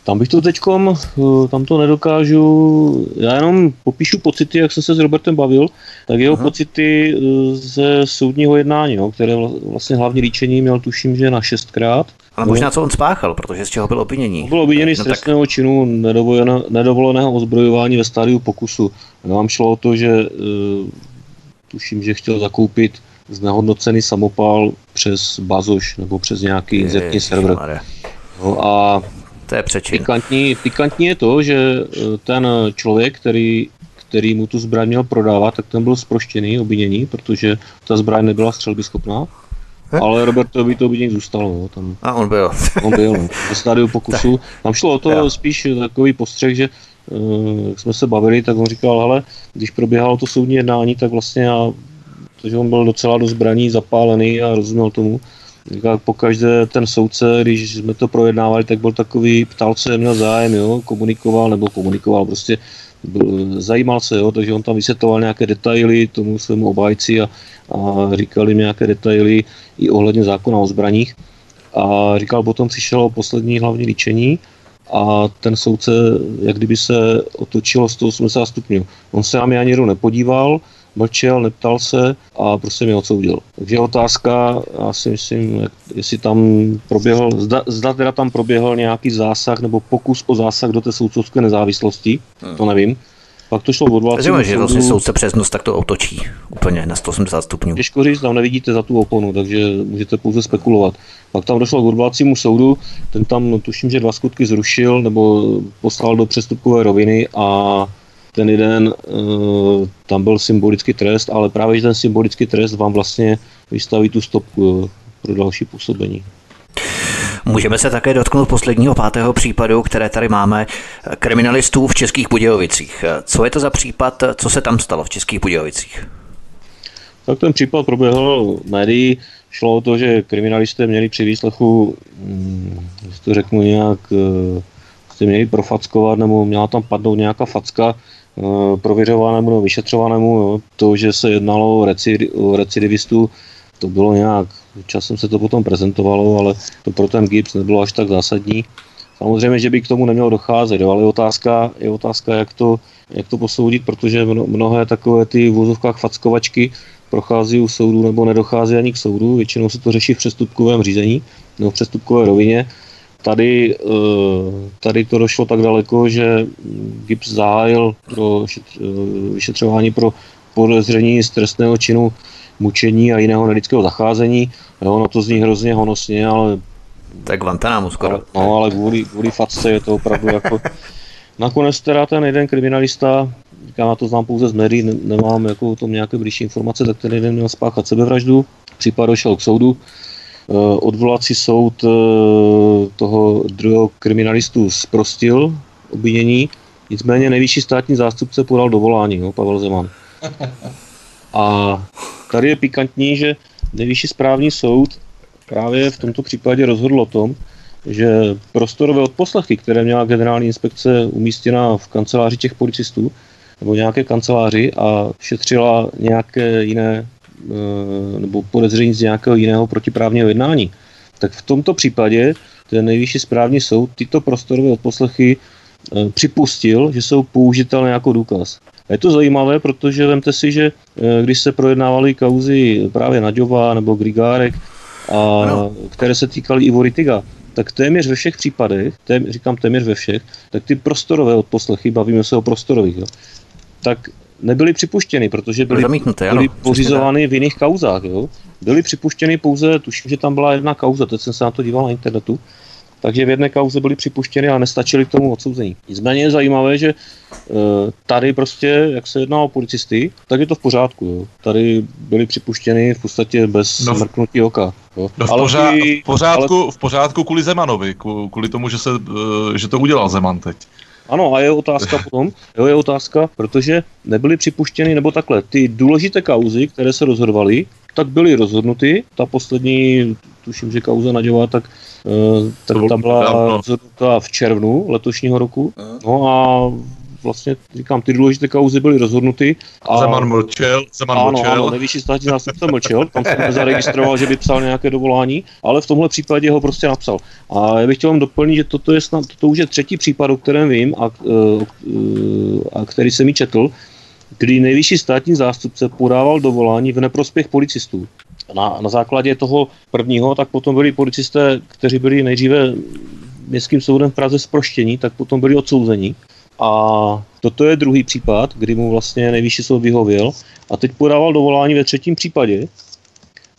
Tam bych to teďkom, eh, tam to nedokážu, já jenom popíšu pocity, jak jsem se s Robertem bavil, tak jeho Aha. pocity eh, ze soudního jednání, no, které vlastně hlavně líčení měl tuším, že na šestkrát. Ale no. možná co on spáchal, protože z čeho byl obvinění. Byl obviněný no, z trestného tak... činu nedovoleného ozbrojování ve stádiu pokusu. Nám šlo o to, že uh, tuším, že chtěl zakoupit znehodnocený samopal přes Bazoš nebo přes nějaký inzertní server. No a to je přečin. Pikantní, pikantní je to, že eh, ten člověk, který, který mu tu zbraň měl prodávat, tak ten byl zproštěný, obvinění, protože ta zbraň nebyla střelby schopná. He? Ale Robertovi to obvinění zůstalo. No, tam, A on byl. on byl, no, ve stádiu pokusu. Tam šlo o to jo. spíš takový postřeh, že uh, jak jsme se bavili, tak on říkal, ale když probíhalo to soudní jednání, tak vlastně já, takže on byl docela do zbraní zapálený a rozuměl tomu, pokaždé ten soudce, když jsme to projednávali, tak byl takový, ptal se, měl zájem, jo, komunikoval, nebo komunikoval, prostě byl, zajímal se, jo, takže on tam vysvětloval nějaké detaily tomu svému obájci a, a říkal jim nějaké detaily i ohledně zákona o zbraních. A říkal, potom přišlo poslední hlavní líčení a ten soudce, jak kdyby se otočilo 180 stupňů. On se na mě ani nepodíval, mlčel, neptal se a prostě mě odsoudil. Takže otázka, já si myslím, jestli tam proběhl, zda, zda teda tam proběhl nějaký zásah nebo pokus o zásah do té soudcovské nezávislosti, hmm. to nevím. Pak to šlo od odvolacímu že vlastně soudce přes nos tak to otočí úplně na 180 stupňů. Těžko říct, tam nevidíte za tu oponu, takže můžete pouze spekulovat. Pak tam došlo k odvolacímu soudu, ten tam no, tuším, že dva skutky zrušil nebo poslal do přestupkové roviny a ten jeden, uh, tam byl symbolický trest, ale právě ten symbolický trest vám vlastně vystaví tu stopku uh, pro další působení. Můžeme se také dotknout posledního pátého případu, které tady máme, kriminalistů v Českých Budějovicích. Co je to za případ, co se tam stalo v Českých Budějovicích? Tak ten případ proběhl v médií. Šlo o to, že kriminalisté měli při výslechu, hm, to řeknu nějak, eh, jste měli profackovat, nebo měla tam padnout nějaká facka Eh, prověřovanému nebo vyšetřovanému. Jo. To, že se jednalo o, recid, o recidivistu, to bylo nějak, časem se to potom prezentovalo, ale to pro ten GIPS nebylo až tak zásadní. Samozřejmě, že by k tomu nemělo docházet, jo, ale je otázka, je otázka jak, to, jak to posoudit, protože mnohé takové ty v vozovkách fackovačky prochází u soudu nebo nedochází ani k soudu, většinou se to řeší v přestupkovém řízení nebo v přestupkové rovině Tady, eh, tady to došlo tak daleko, že GIPS zahájil pro eh, vyšetřování pro podezření z trestného činu mučení a jiného nelidského zacházení. Jo, no to zní hrozně honosně, ale... Je Guantanamo skoro. No, ale kvůli, kvůli facce je to opravdu jako... Nakonec teda ten jeden kriminalista, já to znám pouze z médií, ne, nemám jako o tom nějaké blížší informace, tak ten jeden měl spáchat sebevraždu, případ došel k soudu, odvolací soud eh, toho druhého kriminalistu zprostil obvinění, nicméně nejvyšší státní zástupce podal dovolání, no, Pavel Zeman. A tady je pikantní, že nejvyšší správní soud právě v tomto případě rozhodl o tom, že prostorové odposlechy, které měla generální inspekce umístěna v kanceláři těch policistů, nebo nějaké kanceláři a šetřila nějaké jiné Eh, nebo podezření z nějakého jiného protiprávního jednání, tak v tomto případě ten nejvyšší správní soud tyto prostorové odposlechy eh, připustil, že jsou použitelné jako důkaz. A je to zajímavé, protože vemte si, že eh, když se projednávaly kauzy právě Naďová nebo Grigárek, a, které se týkaly Ivo Ritiga, tak téměř ve všech případech, tém, říkám téměř ve všech, tak ty prostorové odposlechy, bavíme se o prostorových, jo, tak nebyly připuštěny, protože byly, Zamítnuté, byly pořizovány v jiných kauzách. Jo. Byly připuštěny pouze, tuším, že tam byla jedna kauza, teď jsem se na to díval na internetu, takže v jedné kauze byly připuštěny a nestačily k tomu odsouzení. Nicméně je zajímavé, že e, tady prostě, jak se jedná o policisty, tak je to v pořádku. Jo. Tady byly připuštěny v podstatě bez no, mrknutí oka. Jo. No v, ale pořád, v, pořádku, ale... v pořádku kvůli Zemanovi, kvůli tomu, že, se, e, že to udělal Zeman teď. Ano, a je otázka potom, jo, je otázka, protože nebyly připuštěny, nebo takhle, ty důležité kauzy, které se rozhodovaly, tak byly rozhodnuty. Ta poslední, tuším, že kauza Naďová, tak, uh, tak ta byla rozhodnuta v červnu letošního roku. No a vlastně, říkám, ty důležité kauzy byly rozhodnuty. A... Zeman mlčel, Zeman ano, mlčel. Ano, nejvyšší státní zástupce mlčel, tam jsem nezaregistroval, že by psal nějaké dovolání, ale v tomhle případě ho prostě napsal. A já bych chtěl vám doplnit, že toto, je snad, toto už je třetí případ, o kterém vím a, eh, a který jsem mi četl, kdy nejvyšší státní zástupce podával dovolání v neprospěch policistů. Na, na základě toho prvního, tak potom byli policisté, kteří byli nejdříve městským soudem v Praze zproštění, tak potom byli odsouzeni. A toto je druhý případ, kdy mu vlastně nejvyšší soud vyhověl. A teď podával dovolání ve třetím případě.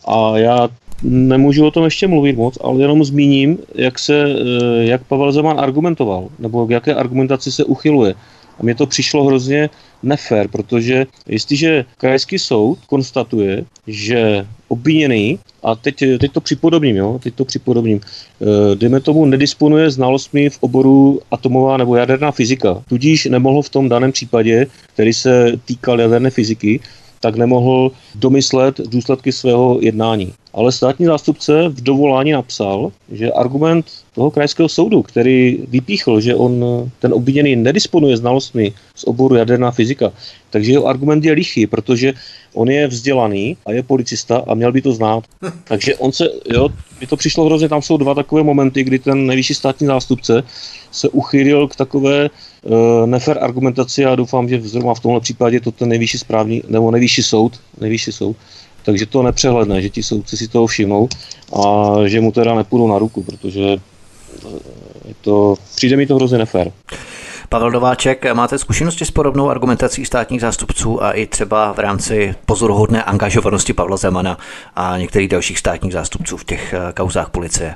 A já nemůžu o tom ještě mluvit moc, ale jenom zmíním, jak, se, eh, jak Pavel Zeman argumentoval, nebo k jaké argumentaci se uchyluje. A mně to přišlo hrozně nefér, protože jestliže krajský soud konstatuje, že obviněný, a teď, teď to připodobním, jo, teď to připodobním, e, dejme tomu, nedisponuje znalostmi v oboru atomová nebo jaderná fyzika, tudíž nemohl v tom daném případě, který se týkal jaderné fyziky, tak nemohl domyslet důsledky svého jednání. Ale státní zástupce v dovolání napsal, že argument toho krajského soudu, který vypíchl, že on, ten obviněný nedisponuje znalostmi z oboru jaderná fyzika, takže jeho argument je lichý, protože on je vzdělaný a je policista a měl by to znát. Takže on se, jo, mi to přišlo hrozně, tam jsou dva takové momenty, kdy ten nejvyšší státní zástupce se uchylil k takové uh, nefer argumentaci a doufám, že zrovna v tomhle případě to ten nejvyšší správní, nebo nejvyšší soud, nejvyšší soud, takže to nepřehledne, že ti soudci si toho všimnou a že mu teda nepůjdou na ruku, protože eh, je to, přijde mi to hrozně nefér. Pavel Nováček, máte zkušenosti s podobnou argumentací státních zástupců a i třeba v rámci pozoruhodné angažovanosti Pavla Zemana a některých dalších státních zástupců v těch eh, kauzách policie?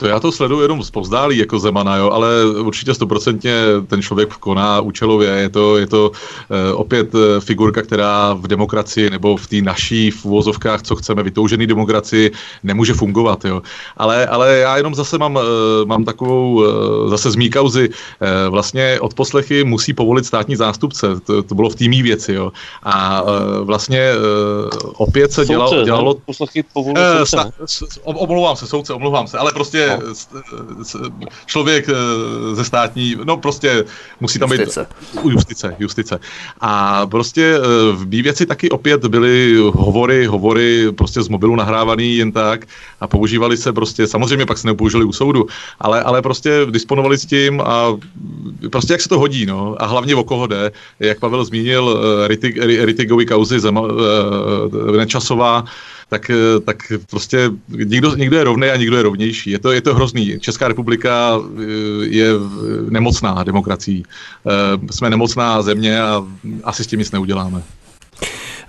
To já to sleduju jenom zpovzdálí jako Zemana, jo, ale určitě stoprocentně ten člověk koná účelově. Je to, je to e, opět eh, figurka, která v demokracii nebo v té naší v uvozovkách, co chceme, vytoužený demokracii, nemůže fungovat. Jo. Ale, ale já jenom zase mám, e, mám takovou, e, zase z mý kauzy, e, vlastně od poslechy musí povolit státní zástupce. To, to bylo v týmí věci. Jo. A e, vlastně e, opět se dělalo... dělalo poslechy povolili soudce, omlouvám se, soudce, omlouvám se, ale prostě no. člověk eh, ze státní, no prostě musí tam justice. být justice, justice. A prostě eh, v B věci taky opět byly hovory, hovory prostě z mobilu nahrávaný jen tak a používali se prostě, samozřejmě pak se nepoužili u soudu, ale, ale prostě disponovali s tím a prostě jak se to hodí, no. A hlavně o koho jde, jak Pavel zmínil, uh, Ritigovi kauzy Zema, Nečasová, tak, eh, tak prostě někdo, někdo je rovný a někdo je rovnější. Je to, je to hrozný. Česká republika eh, je nemocná demokracií. Eh, jsme nemocná země a asi s tím nic neuděláme.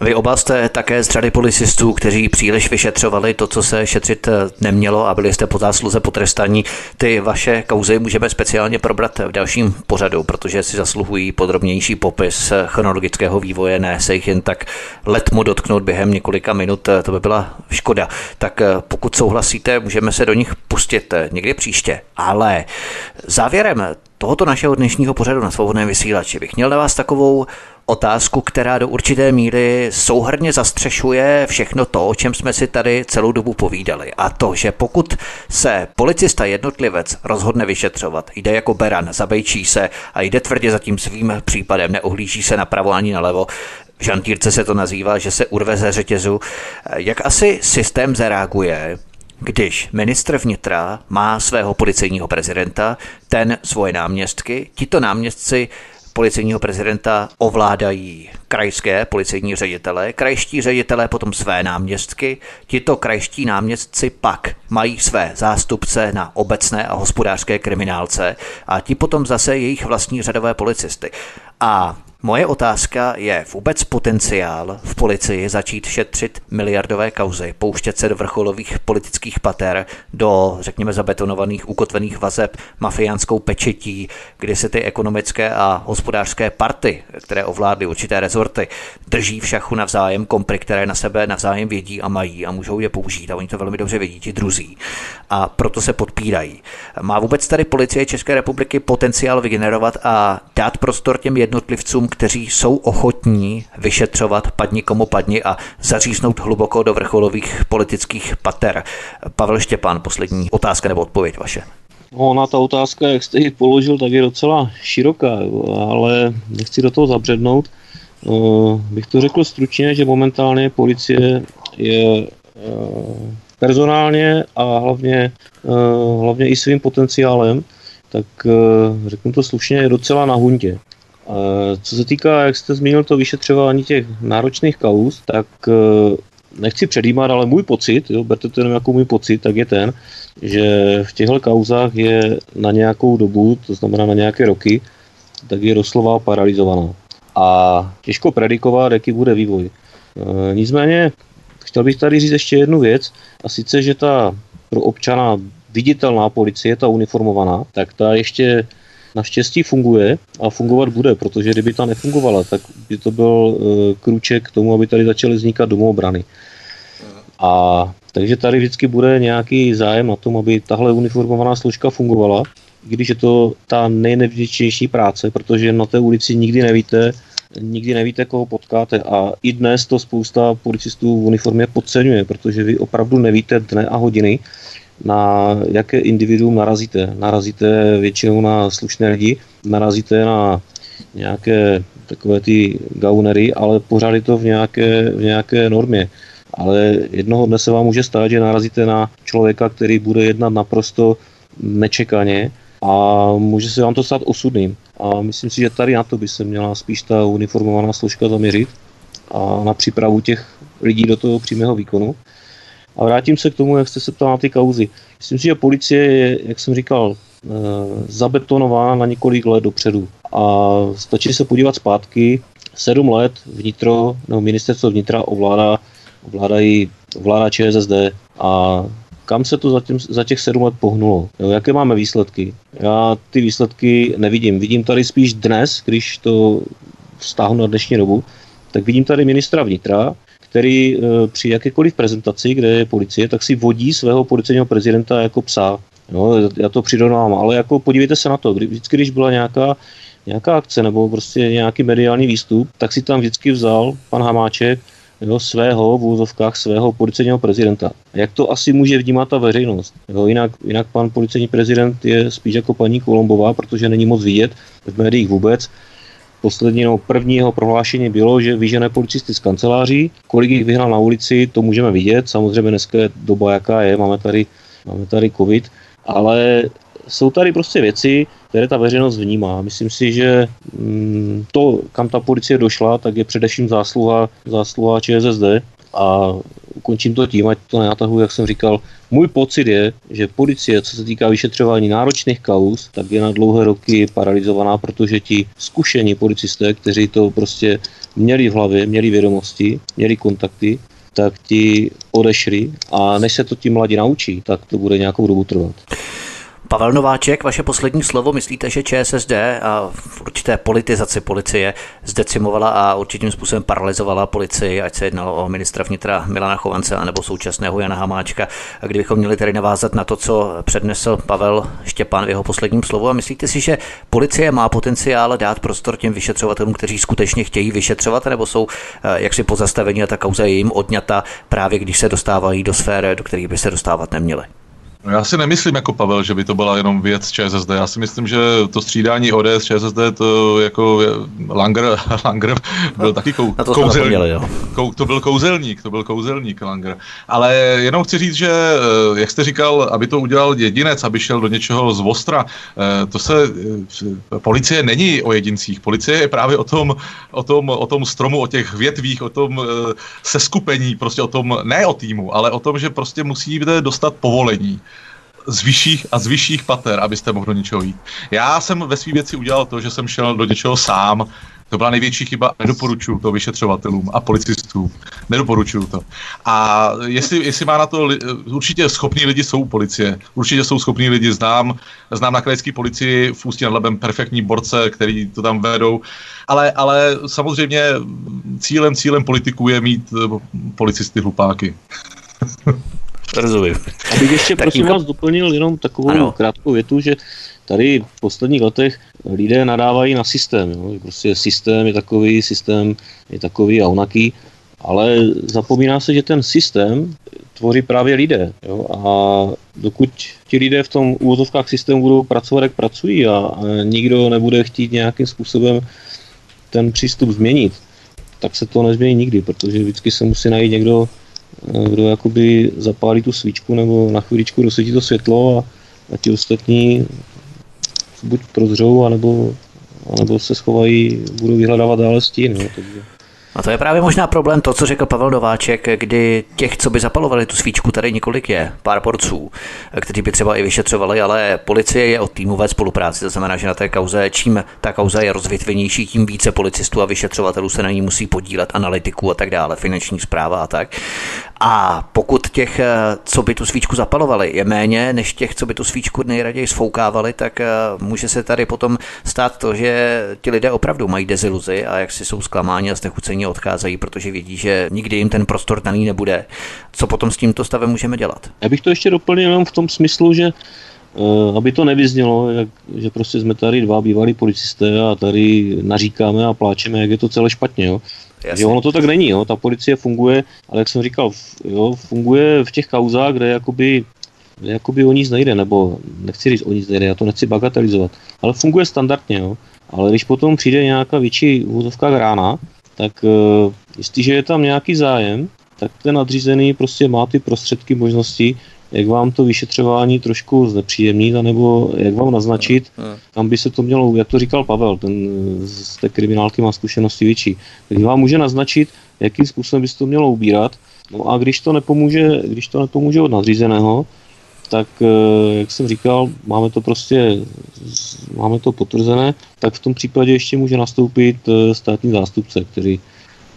Vy oba jste také z řady policistů, kteří příliš vyšetřovali to, co se šetřit eh, nemělo a byli jste po zásluze potrestaní. Ty vaše kauzy můžeme speciálně probrat v dalším pořadu, protože si zasluhují podrobnější popis chronologického vývoje, ne se jich jen tak letmo dotknout během několika minut, eh, to by byla škoda. Tak eh, pokud souhlasíte, můžeme se do nich pustit někdy příště. Ale závěrem tohoto našeho dnešního pořadu na svobodném vysílači bych měl na vás takovou otázku, která do určité míry souhrně zastřešuje všechno to, o čem jsme si tady celou dobu povídali. A to, že pokud se policista jednotlivec rozhodne vyšetřovat, jde jako beran, zabejčí se a jde tvrdě za tím svým případem, neohlíží se napravo ani nalevo, v žantýrce se to nazývá, že se urve ze řetězu. Jak asi systém zareaguje, když ministr vnitra má svého policejního prezidenta, ten svoje náměstky, tito náměstci policejního prezidenta ovládají krajské policejní ředitele, krajští ředitelé potom své náměstky, tito krajští náměstci pak mají své zástupce na obecné a hospodářské kriminálce a ti potom zase jejich vlastní řadové policisty. A Moje otázka je vůbec potenciál v policii začít šetřit miliardové kauzy, pouštět se do vrcholových politických pater, do, řekněme, zabetonovaných, ukotvených vazeb mafiánskou pečetí, kdy se ty ekonomické a hospodářské party, které ovládly určité rezorty, drží v šachu navzájem kompry, které na sebe navzájem vědí a mají a můžou je použít a oni to velmi dobře vědí, ti druzí. A proto se podpírají. Má vůbec tady policie České republiky potenciál vygenerovat a dát prostor těm jednotlivcům, kteří jsou ochotní vyšetřovat padni komu padni a zaříznout hluboko do vrcholových politických pater. Pavel Štěpán, poslední otázka nebo odpověď vaše. Ona ta otázka, jak jste ji položil, tak je docela široká, ale nechci do toho zabřednout. Uh, bych to řekl stručně, že momentálně policie je uh, personálně a hlavně, uh, hlavně i svým potenciálem, tak řeknu to slušně, je docela na huntě. Co se týká, jak jste zmínil to vyšetřování těch náročných kauz, tak e, nechci předjímat, ale můj pocit, jo, berte to jenom jako můj pocit, tak je ten, že v těchto kauzách je na nějakou dobu, to znamená na nějaké roky, tak je doslova paralizovaná. A těžko predikovat, jaký bude vývoj. Nicméně, chtěl bych tady říct ještě jednu věc, a sice, že ta pro občana viditelná policie, ta uniformovaná, tak ta ještě naštěstí funguje a fungovat bude, protože kdyby ta nefungovala, tak by to byl uh, krůček k tomu, aby tady začaly vznikat domobrany. A takže tady vždycky bude nějaký zájem na tom, aby tahle uniformovaná složka fungovala, když je to ta nejnevděčnější práce, protože na té ulici nikdy nevíte, nikdy nevíte, koho potkáte a i dnes to spousta policistů v uniformě podceňuje, protože vy opravdu nevíte dne a hodiny, na jaké individuum narazíte. Narazíte většinou na slušné lidi, narazíte na nějaké takové ty gaunery, ale pořád je to v nějaké, v nějaké normě. Ale jednoho dne se vám může stát, že narazíte na člověka, který bude jednat naprosto nečekaně a může se vám to stát osudným. A myslím si, že tady na to by se měla spíš ta uniformovaná složka zaměřit a na přípravu těch lidí do toho přímého výkonu. A vrátím se k tomu, jak jste se ptal na ty kauzy. Myslím si, že policie je, jak jsem říkal, eh, zabetonována na několik let dopředu. A stačí se podívat zpátky. Sedm let vnitro, nebo ministerstvo vnitra ovládá, ovládají, ovládá ČSSD a kam se to za, tím, za těch sedm let pohnulo? Jo, jaké máme výsledky? Já ty výsledky nevidím. Vidím tady spíš dnes, když to vztáhnu na dnešní dobu, tak vidím tady ministra vnitra, který eh, při jakékoliv prezentaci, kde je policie, tak si vodí svého policejního prezidenta jako psa. No, já to přirovnám, ale jako podívejte se na to, kdy, vždycky, když byla nějaká, nějaká akce nebo prostě nějaký mediální výstup, tak si tam vždycky vzal pan Hamáček jo, svého v úzovkách svého policejního prezidenta. Jak to asi může vnímat ta veřejnost? Jo, jinak, jinak pan policejní prezident je spíš jako paní Kolombová, protože není moc vidět v médiích vůbec poslední no, prvního prohlášení bylo, že vyžené policisty z kanceláří. Kolik jich vyhnal na ulici, to můžeme vidět. Samozřejmě dneska je doba, jaká je, máme tady, máme tady covid, ale jsou tady prostě věci, které ta veřejnost vnímá. Myslím si, že mm, to, kam ta policie došla, tak je především zásluha, zásluha ČSSD a ukončím to tím, ať to nenatahu, jak jsem říkal. Můj pocit je, že policie, co se týká vyšetřování náročných kauz, tak je na dlouhé roky paralizovaná, protože ti zkušení policisté, kteří to prostě měli v hlavě, měli vědomosti, měli kontakty, tak ti odešli a než se to ti mladí naučí, tak to bude nějakou dobu trvat. Pavel Nováček, vaše poslední slovo. Myslíte, že ČSSD a v určité politizaci policie zdecimovala a určitým způsobem paralizovala policii, ať se jednalo o ministra vnitra Milana Chovance anebo současného Jana Hamáčka. A kdybychom měli tedy navázat na to, co přednesl Pavel Štěpán v jeho posledním slovu, a myslíte si, že policie má potenciál dát prostor těm vyšetřovatelům, kteří skutečně chtějí vyšetřovat, nebo jsou eh, jaksi pozastavení a ta kauza je jim odňata právě když se dostávají do sféry, do kterých by se dostávat neměli? No já si nemyslím jako Pavel, že by to byla jenom věc ČSSD. Já si myslím, že to střídání ODS ČSSD to jako Langer, Langer byl taky kou, to kouzelník. Jo. Kou, to byl kouzelník, to byl kouzelník Langer. Ale jenom chci říct, že eh, jak jste říkal, aby to udělal jedinec, aby šel do něčeho z Vostra, eh, to se, eh, policie není o jedincích. Policie je právě o tom, o tom, o tom stromu, o těch větvích, o tom seskupení, prostě o tom, ne o týmu, ale o tom, že prostě musíte dostat povolení z vyšších a z vyšších pater, abyste mohli do něčeho jít. Já jsem ve své věci udělal to, že jsem šel do něčeho sám, to byla největší chyba, nedoporučuju to vyšetřovatelům a policistům. Nedoporučuju to. A jestli, jestli má na to, určitě schopní lidi jsou policie, určitě jsou schopní lidi, znám, znám na krajské policii v Ústí nad Labem perfektní borce, který to tam vedou, ale, ale samozřejmě cílem, cílem politiků je mít eh, policisty hlupáky. Rozumím. Abych ještě tak prosím vás doplnil jenom takovou ano. krátkou větu, že tady v posledních letech lidé nadávají na systém. Jo? Prostě systém je takový, systém je takový a onaký, ale zapomíná se, že ten systém tvoří právě lidé. Jo? A dokud ti lidé v tom úvozovkách systému budou pracovat, jak pracují a, a nikdo nebude chtít nějakým způsobem ten přístup změnit, tak se to nezmění nikdy, protože vždycky se musí najít někdo, kdo jakoby zapálí tu svíčku nebo na chvíličku dosvětí to světlo a, a ti ostatní buď prozřou, anebo, anebo se schovají, budou vyhledávat dále stín. No, takže. A to je právě možná problém to, co řekl Pavel Nováček, kdy těch, co by zapalovali tu svíčku, tady několik je, pár porců, kteří by třeba i vyšetřovali, ale policie je o týmové spolupráci. To znamená, že na té kauze, čím ta kauza je rozvětvenější, tím více policistů a vyšetřovatelů se na ní musí podílet, analytiků a tak dále, finanční zpráva a tak. A pokud těch, co by tu svíčku zapalovali, je méně než těch, co by tu svíčku nejraději sfoukávali, tak eh, může se tady potom stát to, že ti lidé opravdu mají deziluzi a jak si jsou zklamáni a znechucení odcházejí, protože vědí, že nikdy jim ten prostor daný nebude. Co potom s tímto stavem můžeme dělat? Já bych to ještě doplnil jenom v tom smyslu, že eh, aby to nevyznělo, jak, že prostě jsme tady dva bývalí policisté a tady naříkáme a pláčeme, jak je to celé špatně. Jo. Jasně. Jo, ono to tak není, jo. ta policie funguje, ale jak jsem říkal, jo, funguje v těch kauzách, kde jakoby, kde jakoby o nic nejde, nebo nechci říct o nic nejde, já to nechci bagatelizovat, ale funguje standardně, jo. Ale když potom přijde nějaká větší úvodovka rána, tak uh, jestliže je tam nějaký zájem, tak ten nadřízený prostě má ty prostředky, možnosti, jak vám to vyšetřování trošku znepříjemnit, nebo jak vám naznačit, kam by se to mělo, jak to říkal Pavel, ten z té kriminálky má zkušenosti větší, tak vám může naznačit, jakým způsobem by se to mělo ubírat. No a když to nepomůže, když to nepomůže od nadřízeného, tak eh, jak jsem říkal, máme to prostě, máme to potvrzené, tak v tom případě ještě může nastoupit eh, státní zástupce, který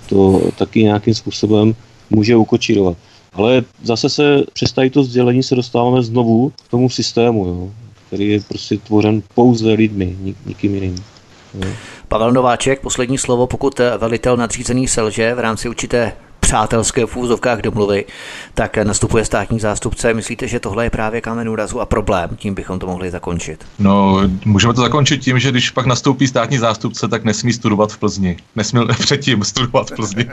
to taky nějakým způsobem může ukočírovat. Ale zase se přes tady to sdělení se dostáváme znovu k tomu systému, jo, který je prostě tvořen pouze lidmi, nik, nikým jiným. Jo. Pavel Nováček, poslední slovo, pokud velitel nadřízený selže v rámci určité přátelské v úzovkách domluvy, tak nastupuje státní zástupce. Myslíte, že tohle je právě kámen úrazu a problém? Tím bychom to mohli zakončit. No, můžeme to zakončit tím, že když pak nastoupí státní zástupce, tak nesmí studovat v Plzni. Nesměl předtím studovat v Plzni.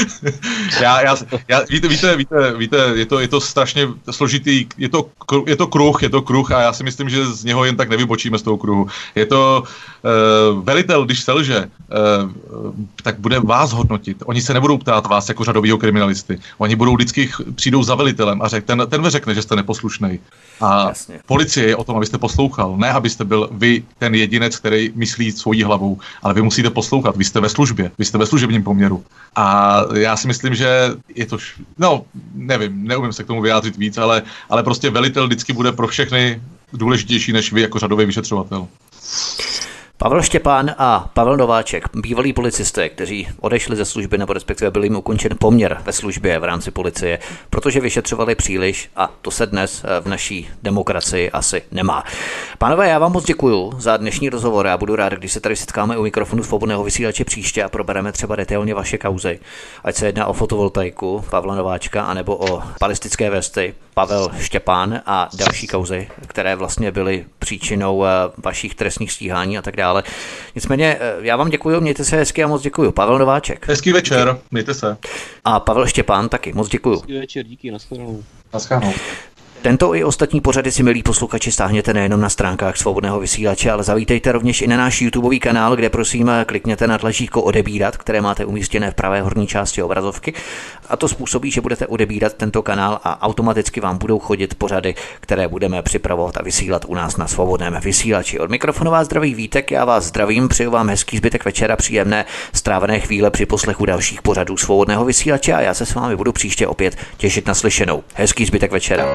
já, já, já, víte, víte, víte, víte, je to, je to strašně složitý, je to, je to kruh, je to kruh a já si myslím, že z něho jen tak nevybočíme z toho kruhu. Je to uh, velitel, když selže, uh, tak bude vás hodnotit. Oni se nebudou ptát vás jako řadovýho kriminalisty. Oni budou vždycky, přijdou za velitelem a řek, ten, ten řekne, že jste neposlušný. A Jasně. policie je o tom, abyste poslouchal, ne abyste byl vy ten jedinec, který myslí svojí hlavou, ale vy musíte poslouchat, vy jste ve službě, vy jste ve služebním poměru. A já si myslím, že je to, no, nevím, neumím se k tomu vyjádřit víc, ale, ale prostě velitel vždycky bude pro všechny důležitější než vy jako řadový vyšetřovatel. Pavel Štěpán a Pavel Nováček, bývalí policisté, kteří odešli ze služby nebo respektive byl jim ukončen poměr ve službě v rámci policie, protože vyšetřovali příliš a to se dnes v naší demokracii asi nemá. Pánové, já vám moc děkuji za dnešní rozhovor. Já budu rád, když se tady setkáme u mikrofonu svobodného vysílače příště a probereme třeba detailně vaše kauzy. Ať se jedná o fotovoltaiku Pavla Nováčka anebo o balistické vesty Pavel Štěpán a další kauzy, které vlastně byly příčinou eh, vašich trestních stíhání a tak dále. Nicméně eh, já vám děkuji, mějte se hezky a moc děkuji. Pavel Nováček. Hezký večer, mějte se. A Pavel Štěpán taky, moc děkuji. Hezký večer, díky, nashledanou. Nashledanou. Tento i ostatní pořady si, milí posluchači, stáhněte nejenom na stránkách svobodného vysílače, ale zavítejte rovněž i na náš YouTubeový kanál, kde prosím klikněte na tlačítko odebírat, které máte umístěné v pravé horní části obrazovky. A to způsobí, že budete odebírat tento kanál a automaticky vám budou chodit pořady, které budeme připravovat a vysílat u nás na svobodném vysílači. Od mikrofonu vás zdraví Vítek, já vás zdravím, přeju vám hezký zbytek večera, příjemné strávené chvíle při poslechu dalších pořadů svobodného vysílače a já se s vámi budu příště opět těšit na slyšenou. Hezký zbytek večera.